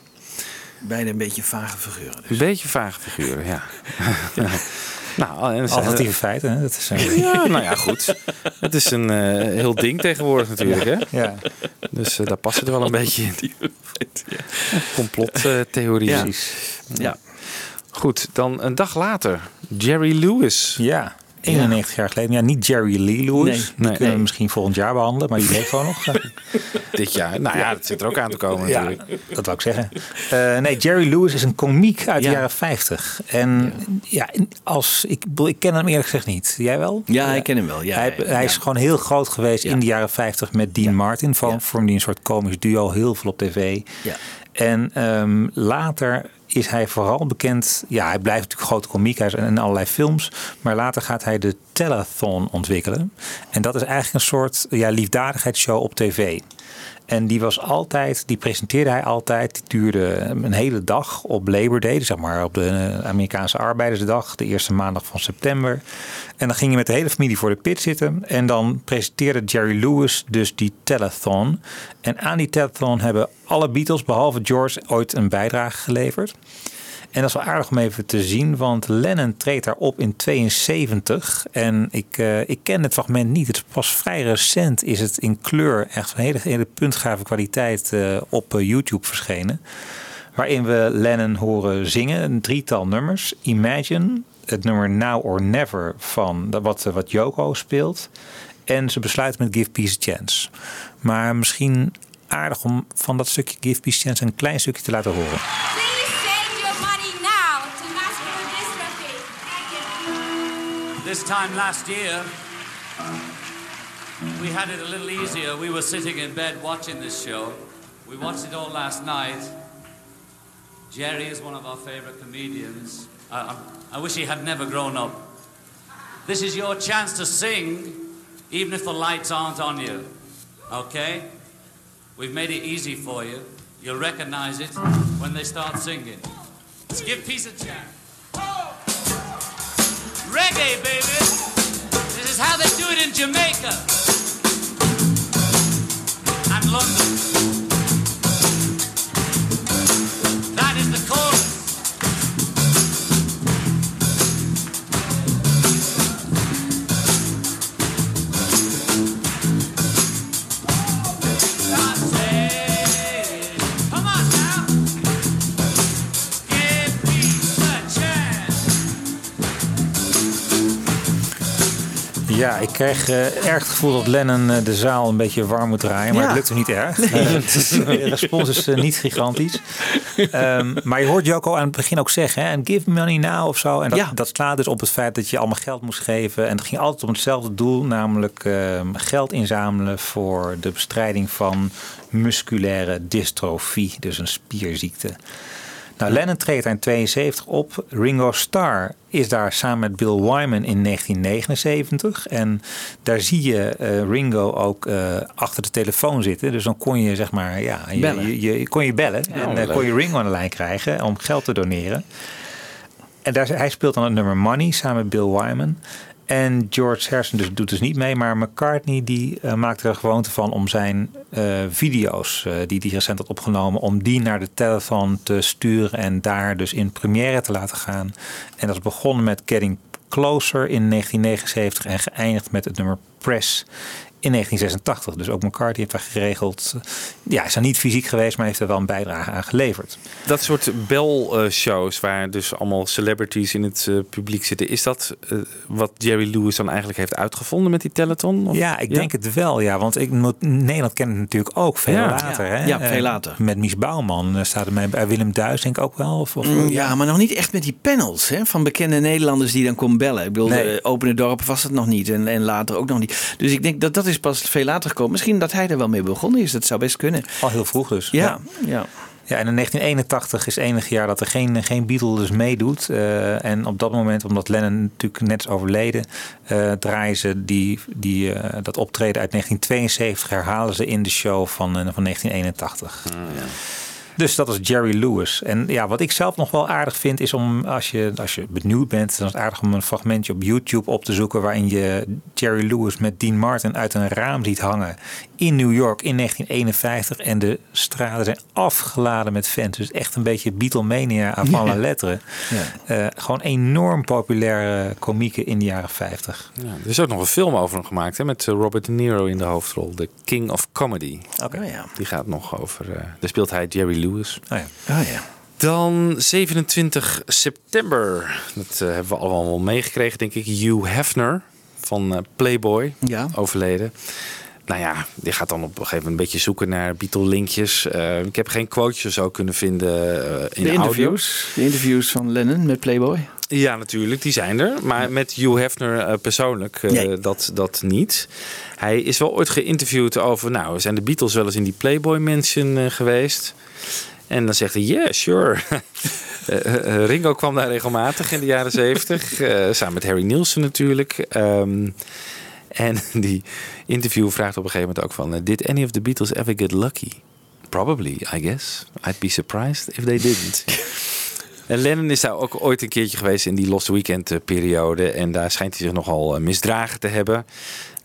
Beide een beetje vage figuren. Een beetje vage figuren, [LAUGHS] ja. nou, en Alternatieve feiten, hè? Dat is, eh, Ja, nou ja, goed. Het is een eh, heel ding tegenwoordig natuurlijk, hè? Ja. Dus eh, daar past het wel een beetje in. Complottheorie. Ja. Ja. Goed, dan een dag later. Jerry Lewis. Ja, 91 jaar geleden. Ja, niet Jerry Lee Lewis. Nee. Die Nee. kunnen we misschien volgend jaar behandelen, maar die leeft gewoon nog. [LAUGHS] Dit jaar. Nou ja, dat zit er ook aan te komen Ja, natuurlijk. dat wou ik zeggen. Eh, nee, Jerry Lewis is een komiek uit de jaren 50. En ja, als, ik, ik ken hem eerlijk gezegd niet. Jij wel? Ja, ik ken hem wel. Ja, hij, ja, hij is gewoon heel groot geweest in de jaren 50 met Dean Martin. Van, Vormde hij een soort komisch duo, heel veel op tv. Ja. En ehm, later is hij vooral bekend. Ja, hij blijft natuurlijk grote komiek. In allerlei films. Maar later gaat hij de Telethon ontwikkelen. En dat is eigenlijk een soort ja, liefdadigheidsshow op tv. En die was altijd, die presenteerde hij altijd. Die duurde een hele dag op Labor Day, dus zeg maar op de eh, Amerikaanse Arbeidersdag, de eerste maandag van september. En dan ging je met de hele familie voor de pit zitten. En dan presenteerde Jerry Lewis dus die telethon. En aan die telethon hebben alle Beatles, behalve George, ooit een bijdrage geleverd. En dat is wel aardig om even te zien, want Lennon treedt daar op in 72. En ik, eh, ik ken het fragment niet. Het is pas vrij recent is het in kleur, echt van hele, hele puntgave kwaliteit, eh, op eh, YouTube verschenen. Waarin we Lennon horen zingen, een drietal nummers. Imagine, het nummer Now or Never van wat, wat Yoko speelt. En ze besluiten met Give Peace a Chance. Maar misschien aardig om van dat stukje Give Peace a Chance een klein stukje te laten horen. This time last year, we had it a little easier. We were sitting in bed watching this show. We watched it all last night. Jerry is one of our favorite comedians. I, I, wish he had never grown up. This is your chance to sing, even if the lights aren't on you. Okay? We've made it easy for you. You'll recognize it when they start singing. Let's give peace a chance. Reggae, baby. This is how they do it in Jamaica and London. Ja, ik kreeg eh, erg het gevoel dat Lennon eh, de zaal een beetje warm moet draaien. Maar Ja. het lukt hem niet erg. Nee. Eh, de respons is niet gigantisch. Ehm, maar je hoort Joko aan het begin ook zeggen: and give money now of zo. En dat, Ja. dat slaat dus op het feit dat je allemaal geld moest geven. En het ging altijd om hetzelfde doel, namelijk ehm, geld inzamelen voor de bestrijding van musculaire dystrofie, dus een spierziekte. Nou, Lennon treedt in 72 op. Ringo Starr is daar samen met Bill Wyman in 1979. En daar zie je eh, Ringo ook eh, achter de telefoon zitten. Dus dan kon je zeg maar, ja, je, Bellen. je, je- kon je bellen. en eh, leuk. kon je Ringo aan de lijn krijgen om geld te doneren. En daar, hij speelt dan het nummer Money samen met Bill Wyman. En George Harrison dus, doet dus niet mee. Maar McCartney die, eh, maakt er een gewoonte van om zijn eh, video's eh, die hij recent had opgenomen... om die naar de telefoon te sturen en daar dus in première te laten gaan. En dat is begonnen met Getting Closer in 1979 en geëindigd met het nummer Press in 1986. Dus ook McCartney heeft daar geregeld. Ja, hij is er niet fysiek geweest, maar heeft er wel een bijdrage aan geleverd. Dat soort bel-shows waar dus allemaal celebrities in het eh, publiek zitten. Is dat eh, wat Jerry Lewis dan eigenlijk heeft uitgevonden met die telethon? Of- Ja, ik denk het wel, ja. Want ik, moet- Nederland kent het natuurlijk ook veel Ja. later. Ja. Hè? Ja, veel Eh, later. Met Mies Bouwman eh, staat er mee bij Willem Duis, denk ik ook wel. Of, of, Mm, Ja, maar nog niet echt met die panels hè, van bekende Nederlanders die dan komen bellen. Ik bedoel, Nee. eh, Opene Dorp was het nog niet en, en later ook nog niet. Dus ik denk dat dat is pas veel later gekomen. Misschien dat hij er wel mee begonnen is. Dat zou best kunnen. Al heel vroeg dus. Ja, ja. Ja, en in 1981 is het enige jaar dat er geen, geen Beatle dus meedoet. Eh, en op dat moment, omdat Lennon natuurlijk net is overleden, eh, draaien ze die, die, eh, dat optreden uit 1972, herhalen ze in de show van, van 1981. Dus dat is Jerry Lewis. En ja, wat ik zelf nog wel aardig vind, is om als je, als je benieuwd bent, dan is het aardig om een fragmentje op YouTube op te zoeken. waarin je Jerry Lewis met Dean Martin uit een raam ziet hangen in New York in 1951. En de straten zijn afgeladen met fans. Dus echt een beetje Beatlemania avant la Ja. lettre. Eh, gewoon enorm populaire komieken in de jaren 50. Ja, er is ook nog een film over hem gemaakt hè, met eh, Robert De Niro in de hoofdrol. The King of Comedy. Oké. ja. Die gaat nog over. eh daar speelt hij Jerry Lewis. Oh ja. Oh ja. Dan 27 september. Dat hebben we allemaal wel meegekregen, denk ik. Hugh Hefner van Playboy. Ja. Overleden. Nou ja, die gaat dan op een gegeven moment een beetje zoeken naar Beatle-linkjes. Eh, ik heb geen quotes zo kunnen vinden eh, in De audio. interviews, de interviews van Lennon met Playboy. Ja, natuurlijk, die zijn er. Maar met Hugh Hefner eh, persoonlijk Nee. dat, dat niet. Hij is wel ooit geïnterviewd over... nou, zijn de Beatles wel eens in die Playboy Mansion eh, geweest? En dan zegt hij, yeah, sure. [LAUGHS] Ringo kwam daar regelmatig in de jaren zeventig. samen met Harry Nielsen natuurlijk. Ehm, En die interview vraagt op een gegeven moment ook van... eh, Did any of the Beatles ever get lucky? Probably, I guess. I'd be surprised if they didn't. En Lennon is daar ook ooit een keertje geweest in die Lost Weekend eh, periode. En daar schijnt hij zich nogal eh, misdragen te hebben.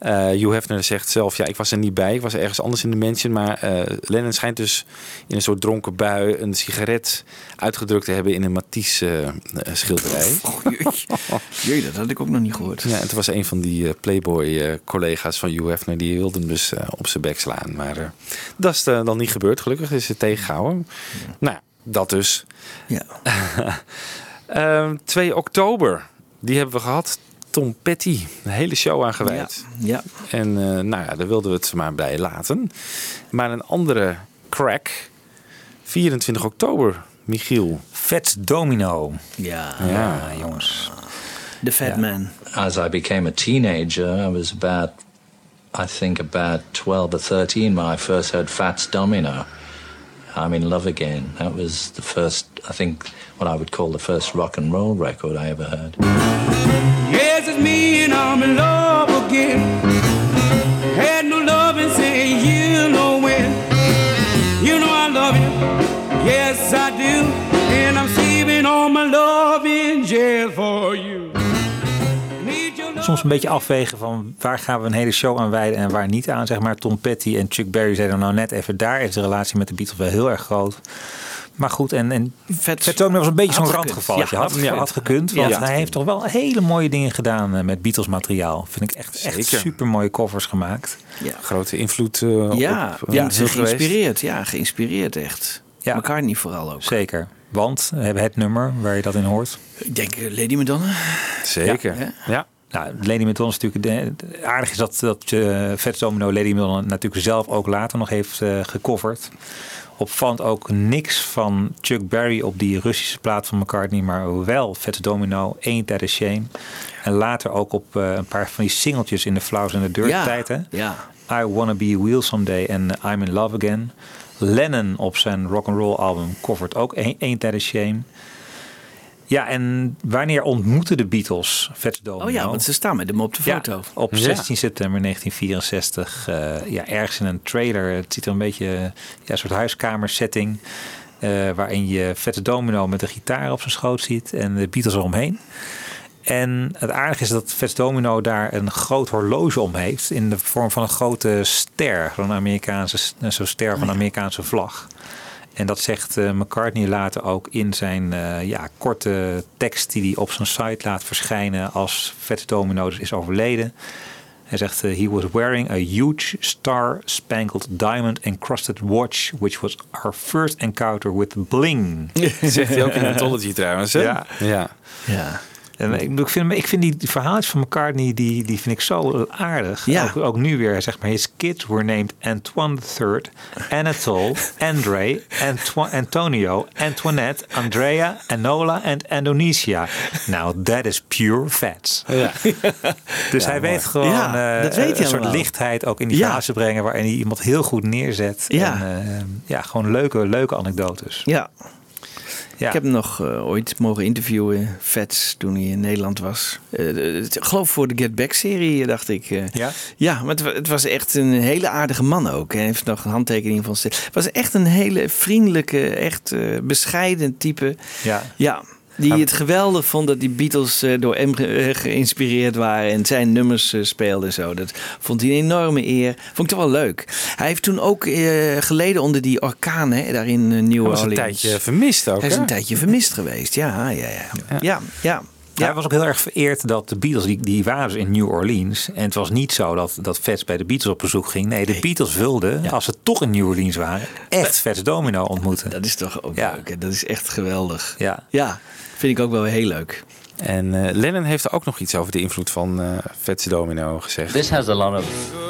Hugh Hefner zegt zelf, ja, ik was er niet bij. Ik was ergens anders in de mansion. Maar Lennon schijnt dus in een soort dronken bui een sigaret uitgedrukt te hebben in een Matisse eh, eh, schilderij. [LAUGHS] Jee, dat had ik ook nog niet gehoord. Ja, en het was een van die Playboy-collega's van Hugh Hefner. Die wilde hem dus op zijn bek slaan. Maar dat is dan niet gebeurd. Gelukkig is het tegengehouden. Nou, dat dus. Ja. [LAUGHS] Ehm, 2 oktober. Die hebben we gehad. Tom Petty. Een hele show aan gewijd. Ja. En eh, nou ja, daar wilden we het maar bij laten. Maar een andere crack. 24 oktober, Michiel. Fats Domino. Ja, ja jongens. The Fat Man. As I became a teenager, I was about, I think about 12 or 13 when I first heard Fats Domino. I'm in love again. That was the first, I think, what I would call the first rock and roll record I ever heard. Yes, it's me and I'm in love again. Had no love and say you know when. You know I love you. Yes, I do. And I'm saving all my love in jail for you. Soms een beetje afwegen van waar gaan we een hele show aan wijden en waar niet aan. Zeg maar Tom Petty en Chuck Berry zeiden nou net even daar is de relatie met de Beatles wel heel erg groot. Maar goed, en, en Vet Domino was een beetje zo'n randgevalletje. Ja, had, had gekund. had gekund. Ja. Want Ja. hij heeft toch wel hele mooie dingen gedaan eh, met Beatles materiaal. Vind ik echt, echt super mooie covers gemaakt. Ja. Grote invloed eh, Ja, op ja eh, geïnspireerd. Ja, geïnspireerd echt. Ja. McCartney vooral ook. Zeker. Want we hebben het nummer waar je dat in hoort. Ik denk Lady Madonna. Zeker. Ja. Ja. Nou, Lady Madonna is natuurlijk... De, de- aardig is dat, dat uh, Fats Domino Lady Madonna natuurlijk zelf ook later nog heeft eh, gecoverd. Opvallend ook niks van Chuck Berry op die Russische plaat van McCartney, maar wel Fats Domino, Ain't That a Shame. En later ook op eh, een paar van die singeltjes in de Flowers in the Dirt Ja, tijd. Hè? ja. I Wanna Be a Wheel Someday en I'm in Love Again. Lennon op zijn rock and roll album covert ook Ain't That a Shame. Ja, en wanneer ontmoeten de Beatles Fats Domino? Oh ja, want ze staan met hem op de Ja, foto. op Ja. 16 september 1964. eh, ja, ergens in een trailer. Het ziet er een beetje ja, een soort huiskamersetting. eh waarin je Vette Domino met een gitaar op zijn schoot ziet. En de Beatles eromheen. En het aardige is dat Vets Domino daar een groot horloge om heeft. In de vorm van een grote ster. Zo'n Amerikaanse zo'n ster van de Amerikaanse vlag. En dat zegt eh, McCartney later ook in zijn eh, ja, korte tekst die hij op zijn site laat verschijnen als Fats Domino dus is overleden. Hij zegt, eh, he was wearing a huge star-spangled diamond encrusted watch, which was our first encounter with bling. [LAUGHS] Zegt hij ook in Anthology trouwens, hè? Ja. Ja. Ja. En ik, vind, ik vind die, die verhaaltjes van McCartney, die, die vind ik zo aardig. Ja. Ook, ook nu weer, zeg maar. His kids were named Antoine III, Anatole, [LAUGHS] Andre, Anto- Antonio, Antoinette, Andrea, Anola en Indonesia. Nou, that is pure fats. Ja. Dus Ja, hij weet gewoon eh, dat weet hij een soort lichtheid ook in die te brengen... waarin hij iemand heel goed neerzet. Ja. En, eh, ja, gewoon leuke, leuke anekdotes. Ja. Ja. Ik heb hem nog eh, ooit mogen interviewen, Vets, toen hij in Nederland was. Eh, ik geloof voor de Get Back-serie, dacht ik. eh. Ja? Ja, maar het, wa- het was echt een hele aardige man ook. Hij heeft nog een handtekening van... Het was echt een hele vriendelijke, echt eh, bescheiden type. Ja. Ja, die het geweldig vond dat die Beatles eh, door hem eh, geïnspireerd waren en zijn nummers eh, speelden en zo. Dat vond hij een enorme eer. Vond ik toch wel leuk. Hij heeft toen ook geleden onder die orkaan hè, daar in New Hij was een Orleans. tijdje vermist ook, Hij is een tijdje vermist geweest, ja, ja, ja. Ja, ja. Ja. Hij was ook heel erg vereerd dat de Beatles, die, die waren dus in New Orleans. En het was niet zo dat, dat Fats bij de Beatles op bezoek ging. Nee, de Beatles wilden, als ze toch in New Orleans waren, echt Fats Domino ontmoeten. Dat is toch ook ja. leuk. hè? Dat is echt geweldig. Ja. Ja, vind ik ook wel heel leuk. En eh, Lennon heeft er ook nog iets over de invloed van eh Fats Domino gezegd. This has a lot of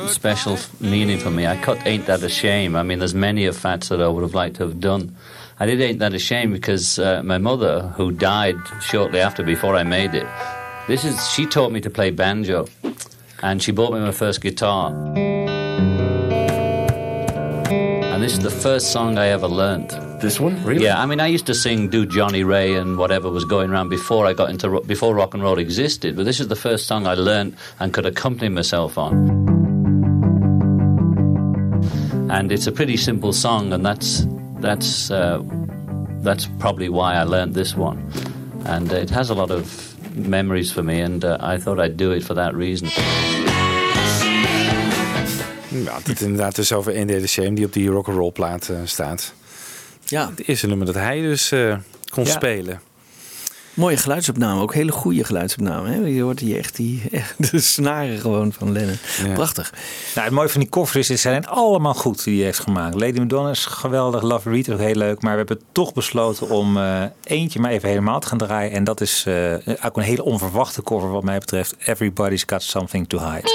special meaning for me. I cut Ain't That a Shame. I mean, there's many of Fats that I would have liked to have done. I did Ain't That a Shame because uh, my mother, who died shortly after before I made it, this is she taught me to play banjo, and she bought me my first guitar. And this is the first song I ever learned. This one, really? Yeah, I mean, I used to sing "Do Johnny Ray" and whatever was going around before I got into ro- before rock and roll existed. But this is the first song I learned and could accompany myself on. And it's a pretty simple song, and that's that's uh, that's probably why I learned this one. And it has a lot of memories for me, and uh, I thought I'd do it for that reason. Ja, dit is inderdaad dus over Shame die op die rock'n'roll plaat eh, staat. Ja. Het eerste nummer dat hij dus eh, kon Ja. spelen. Mooie geluidsopname, ook hele goede geluidsopname. Hè? Je hoort hier echt, die, echt de snaren gewoon van Lennon. Prachtig. Nou, het mooie van die covers is, ze zijn allemaal goed die hij heeft gemaakt. Lady Madonna is geweldig, Love Reed ook heel leuk. Maar we hebben toch besloten om eh, eentje maar even helemaal te gaan draaien. En dat is eh, ook een hele onverwachte cover wat mij betreft. Everybody's Got Something to Hide.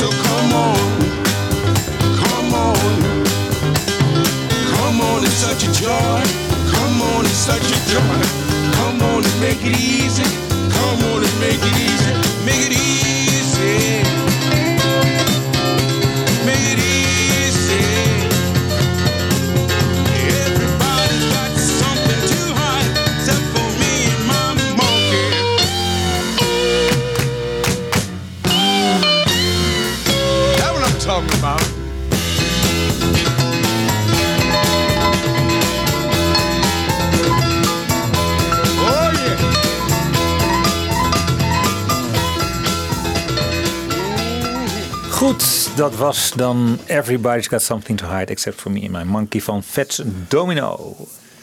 So come was dan Everybody's Got Something to Hide Except for Me and My Monkey van Fats Domino.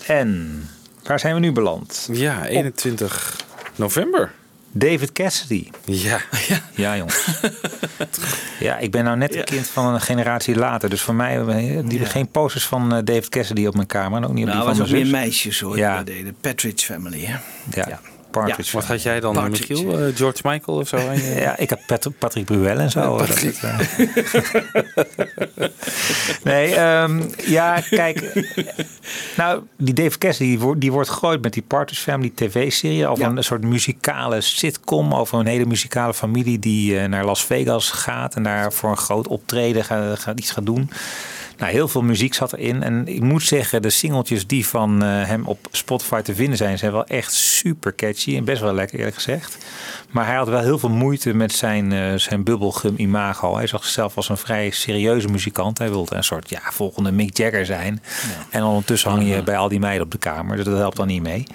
En waar zijn we nu beland? Ja, 21 november. David Cassidy. [LAUGHS] Ja. Ja, jongens. ja, ik ben nou net een kind van een generatie later. Dus voor mij eh, die geen posters van eh, David Cassidy op mijn kamer. En ook niet op Nou, die was van ook mijn meer meisjes hoor. Ja. Ja. De Partridge Family. Hè? Ja, Partridge. Wat had jij dan, Partridge. Michiel? Eh, George Michael of zo? [LAUGHS] Ja, ik heb Pat- Patrick Bruel en zo. Ja, eh. [LAUGHS] nee, ehm, ja, kijk. nou, die Dave Cassidy die wordt, die wordt gegooid met die Partridge Family tv-serie. Over een soort muzikale sitcom. Over een hele muzikale familie die eh, naar Las Vegas gaat. En daar voor een groot optreden gaat, gaat, iets gaat doen. Nou, heel veel muziek zat erin. En ik moet zeggen, de singeltjes die van eh, hem op Spotify te vinden zijn, zijn wel echt super catchy. En best wel lekker, eerlijk gezegd. Maar hij had wel heel veel moeite met zijn, eh, zijn bubblegum imago. Hij zag zichzelf als een vrij serieuze muzikant. Hij wilde een soort ja, volgende Mick Jagger zijn. En ondertussen hang je bij al die meiden op de kamer. Dus dat helpt dan niet mee.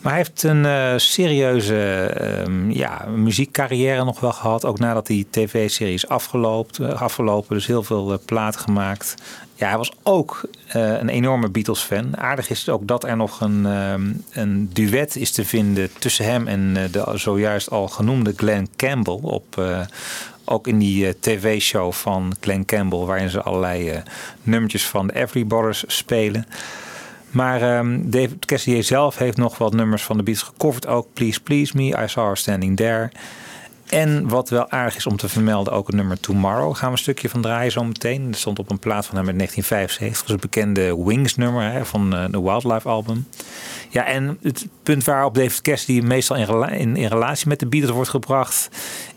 Maar hij heeft een eh, serieuze ehm, ja, muziekcarrière nog wel gehad. Ook nadat die tv-serie is afgelopen, eh, afgelopen. Dus heel veel eh, platen gemaakt. Ja, hij was ook een enorme Beatles-fan. Aardig is het ook dat er nog een, ehm, een duet is te vinden tussen hem en de zojuist al genoemde Glenn Campbell. Op, ook in die tv-show van Glenn Campbell, waarin ze allerlei nummertjes van de Everybodies spelen. Maar ehm, David Cassidy zelf heeft nog wat nummers van de Beatles gecoverd. Ook Please Please Me, I Saw Her Standing There. En wat wel aardig is om te vermelden, ook het nummer Tomorrow. Gaan we een stukje van draaien zo meteen. Dat stond op een plaat van hem uit 1975. Dat het bekende Wings nummer van eh, de Wildlife album. Ja, en het punt waarop David Cassidy meestal in, in, in relatie met de Beatles wordt gebracht...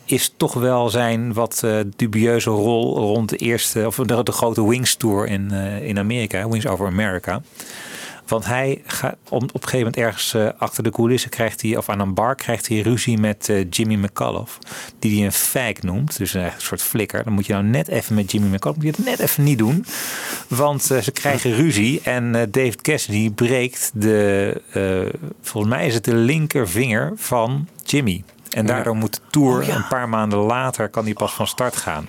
is toch wel zijn wat eh, dubieuze rol rond de eerste... of de, de grote Wings Tour in, eh, in Amerika. Wings Over America. Want hij gaat om, op een gegeven moment ergens eh, achter de coulissen krijgt hij, of aan een bar krijgt hij ruzie met eh, Jimmy McAuliffe. Die hij een fijk noemt. Dus een soort flikker. Dan moet je nou net even met Jimmy McAuliffe, moet je het net even niet doen. Want eh, ze krijgen ruzie en David Cassidy breekt de, volgens mij is het de linkervinger van Jimmy. En daardoor moet de tour een paar maanden later kan die pas van start gaan.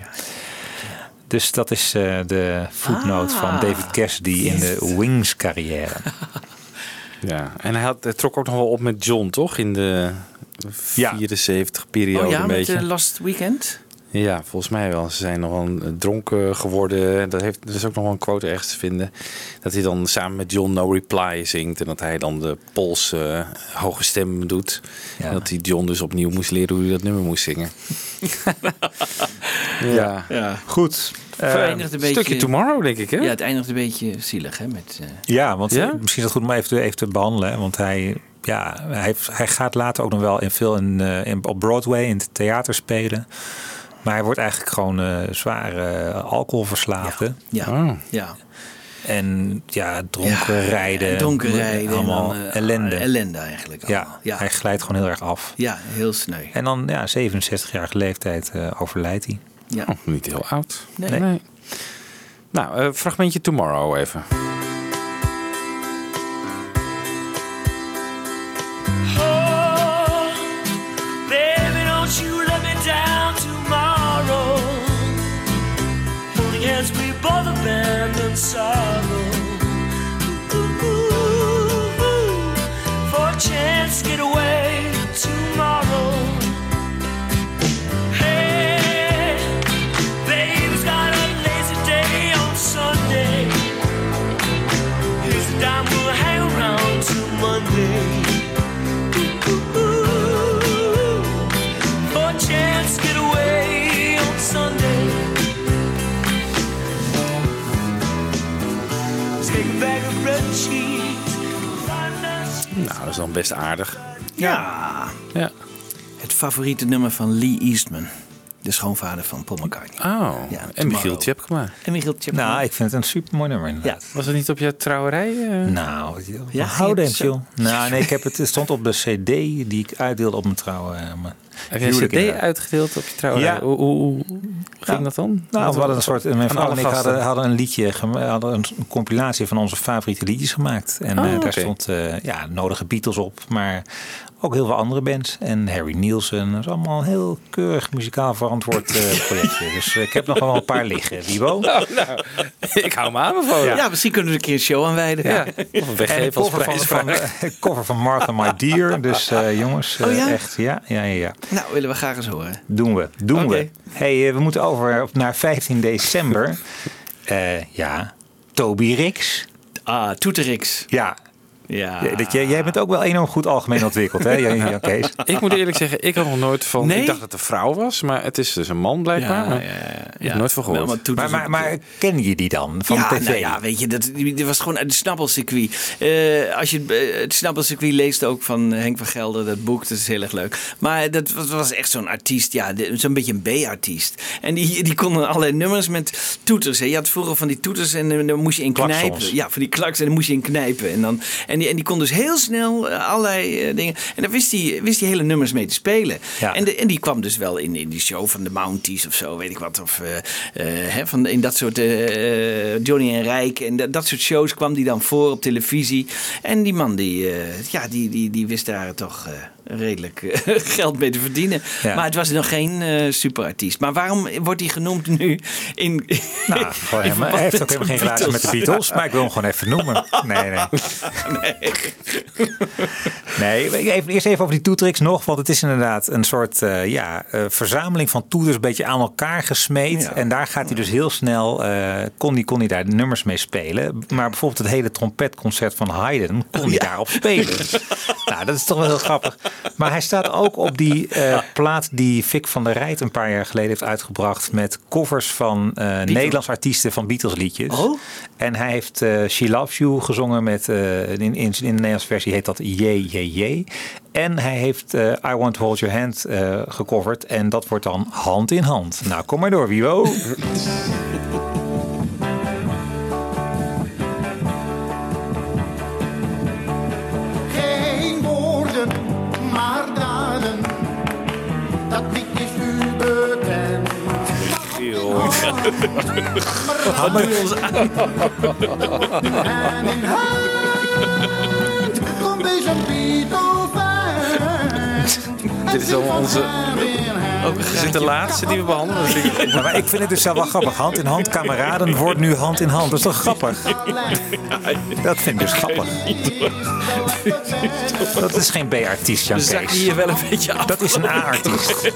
Dus dat is eh, de voetnoot Ah. van David Cassidy in de Wings carrière. [LAUGHS] Ja, en hij, had, hij trok ook nog wel op met John, toch? In de 74 periode Oh ja, een met beetje. eh, Last Weekend? Ja, volgens mij wel. Ze zijn nog wel een- dronken geworden. Dat heeft, er is ook nog wel een quote ergens te vinden. Dat hij dan samen met John No Reply zingt. En dat hij dan de Poolse eh, hoge stem doet. En dat hij John dus opnieuw moest leren hoe hij dat nummer moest zingen. [LAUGHS] ja. Ja. Goed. Eindigt een beetje, stukje Tomorrow, denk ik, hè? Ja, het eindigt een beetje zielig, hè? Met, eh, Ja, want Ja? eh, misschien is het goed om even te, even te behandelen. hè, Want hij, ja, hij, hij gaat later ook nog wel in veel in, eh, in, op Broadway in het theater spelen. Maar hij wordt eigenlijk gewoon eh zwaar eh, alcoholverslaafde. Ja. ja. En ja, dronken rijden. dronken rijden en Allemaal dan, eh, ellende. ellende eigenlijk Ja, Ja. hij glijdt gewoon heel erg af. Ja, heel sneu. En dan, ja, 67-jarige leeftijd eh, overlijdt hij. Ja. Oh, niet heel oud. Nee. Nou, eh, fragmentje Tomorrow even. Is dan best aardig. Ja. ja. Het favoriete nummer van Lee Eastman. De schoonvader van Paul McCartney. Oh, Ja, en Michiel Tomorrow. Tjepkema. En Michiel Tjepkema. Nou, ik vind het een super mooi nummer inderdaad. Was het niet op je trouwerij? eh? Nou, Ja, houden en chill. Nou, nee, ik heb het, het stond op de CD die ik uitdeelde op mijn trouwen. mijn Heb je een cd uitgedeeld op je? Ja. Hoe, hoe, hoe ging dat dan? Nou, we hadden een soort. Mijn vrouw en ik hadden, hadden een liedje, hadden een compilatie van onze favoriete liedjes gemaakt. En Oh, eh, daar stond eh, ja, nodige Beatles op, maar ook heel veel andere bands. En Harry Nielsen. Dat is allemaal een heel keurig muzikaal verantwoord eh, [LAUGHS] projectje. Dus ik heb nog wel een paar liggen. Wibo? [LAUGHS] Nou, nou, ik hou me aanbevolen. Ja. misschien kunnen we een keer een show aanwijden. Ja. Of een cover van, eh, cover van Martha My Dear. Dus eh, jongens, eh, Oh ja? echt, ja, ja, ja, ja. Nou, willen we graag eens horen. Doen we, doen we. Hey, we moeten over op naar 15 december. [LAUGHS] Eh, ja, Toby Rix. Ah, Toeterix. Ja. Ja. Ja, Dat jij, jij bent ook wel enorm goed algemeen ontwikkeld, hè, Jan, Jan Kees? [LAUGHS] Ik moet eerlijk zeggen, ik had nog nooit van... Nee? Ik dacht dat het een vrouw was, maar het is dus een man blijkbaar. Ja, ja, ja, Ik ja. heb nooit van gehoord. Maar Maar, maar, maar ken je die dan van ja, tv? nou ja, weet je, dat, die- dit was gewoon uit het snappelcircuit. Eh, als je het, eh, het snappelcircuit leest ook van Henk van Gelder, dat boek, dat is heel erg leuk. Maar dat was, echt zo'n artiest, ja, zo'n beetje een B-artiest. En die, die konden allerlei nummers met toeters. Hè. Je had vroeger van die toeters en eh, dan moest je in Klaksons. knijpen. Ja, van die klaks en dan moest je in knijpen. En, dan, en, die, en die kon dus heel snel eh, allerlei eh, dingen. En daar wist hij, wist hele nummers mee te spelen. Ja. En, de, en die kwam dus wel in, in die show van de Mounties of zo, weet ik wat. Of hè, van, in dat soort Johnny en Rijk en dat, dat soort shows kwam die dan voor op televisie. En die man die, ja, die, die, die wist daar toch redelijk eh, [LAUGHS] geld mee te verdienen. Ja. Maar het was nog geen eh, superartiest. Maar waarom wordt hij genoemd nu in... Nou, [LAUGHS] gewoon in helemaal, hij heeft ook helemaal geen relatie met de Beatles, maar ik wil hem gewoon even noemen. [LAUGHS] Nee, nee. Nee, even, eerst even over die toetricks nog. Want het is inderdaad een soort eh, ja, verzameling van toeters, een beetje aan elkaar gesmeed. En daar gaat hij dus heel snel, kon, hij, kon hij daar de nummers mee spelen. Maar bijvoorbeeld het hele trompetconcert van Haydn kon hij daarop spelen. nou, dat is toch wel heel grappig. Maar hij staat ook op die eh, plaat die Vic van der Rijt een paar jaar geleden heeft uitgebracht. Met covers van eh Nederlandse artiesten van Beatles liedjes. Oh. En hij heeft eh, She Loves You gezongen met, in, in, in de Nederlandse versie heet dat Jee Jee Jee. En hij heeft I Want to Hold Your Hand gecoverd. En dat wordt dan hand in hand. Nou, kom maar door, Wiwo. [LAUGHS] Wat doe je ons aan? En in hand komt deze Beatle-band. Dit is allemaal onze... Is dit de laatste die we behandelen? Ja, maar ik vind het dus zelf wel grappig. Hand in hand, kameraden wordt nu hand in hand. Dat is toch grappig? Dat vind ik dus grappig. Dat is geen B-artiest, Jan zakken Kees. hier wel een beetje af. Dat is een A-artiest.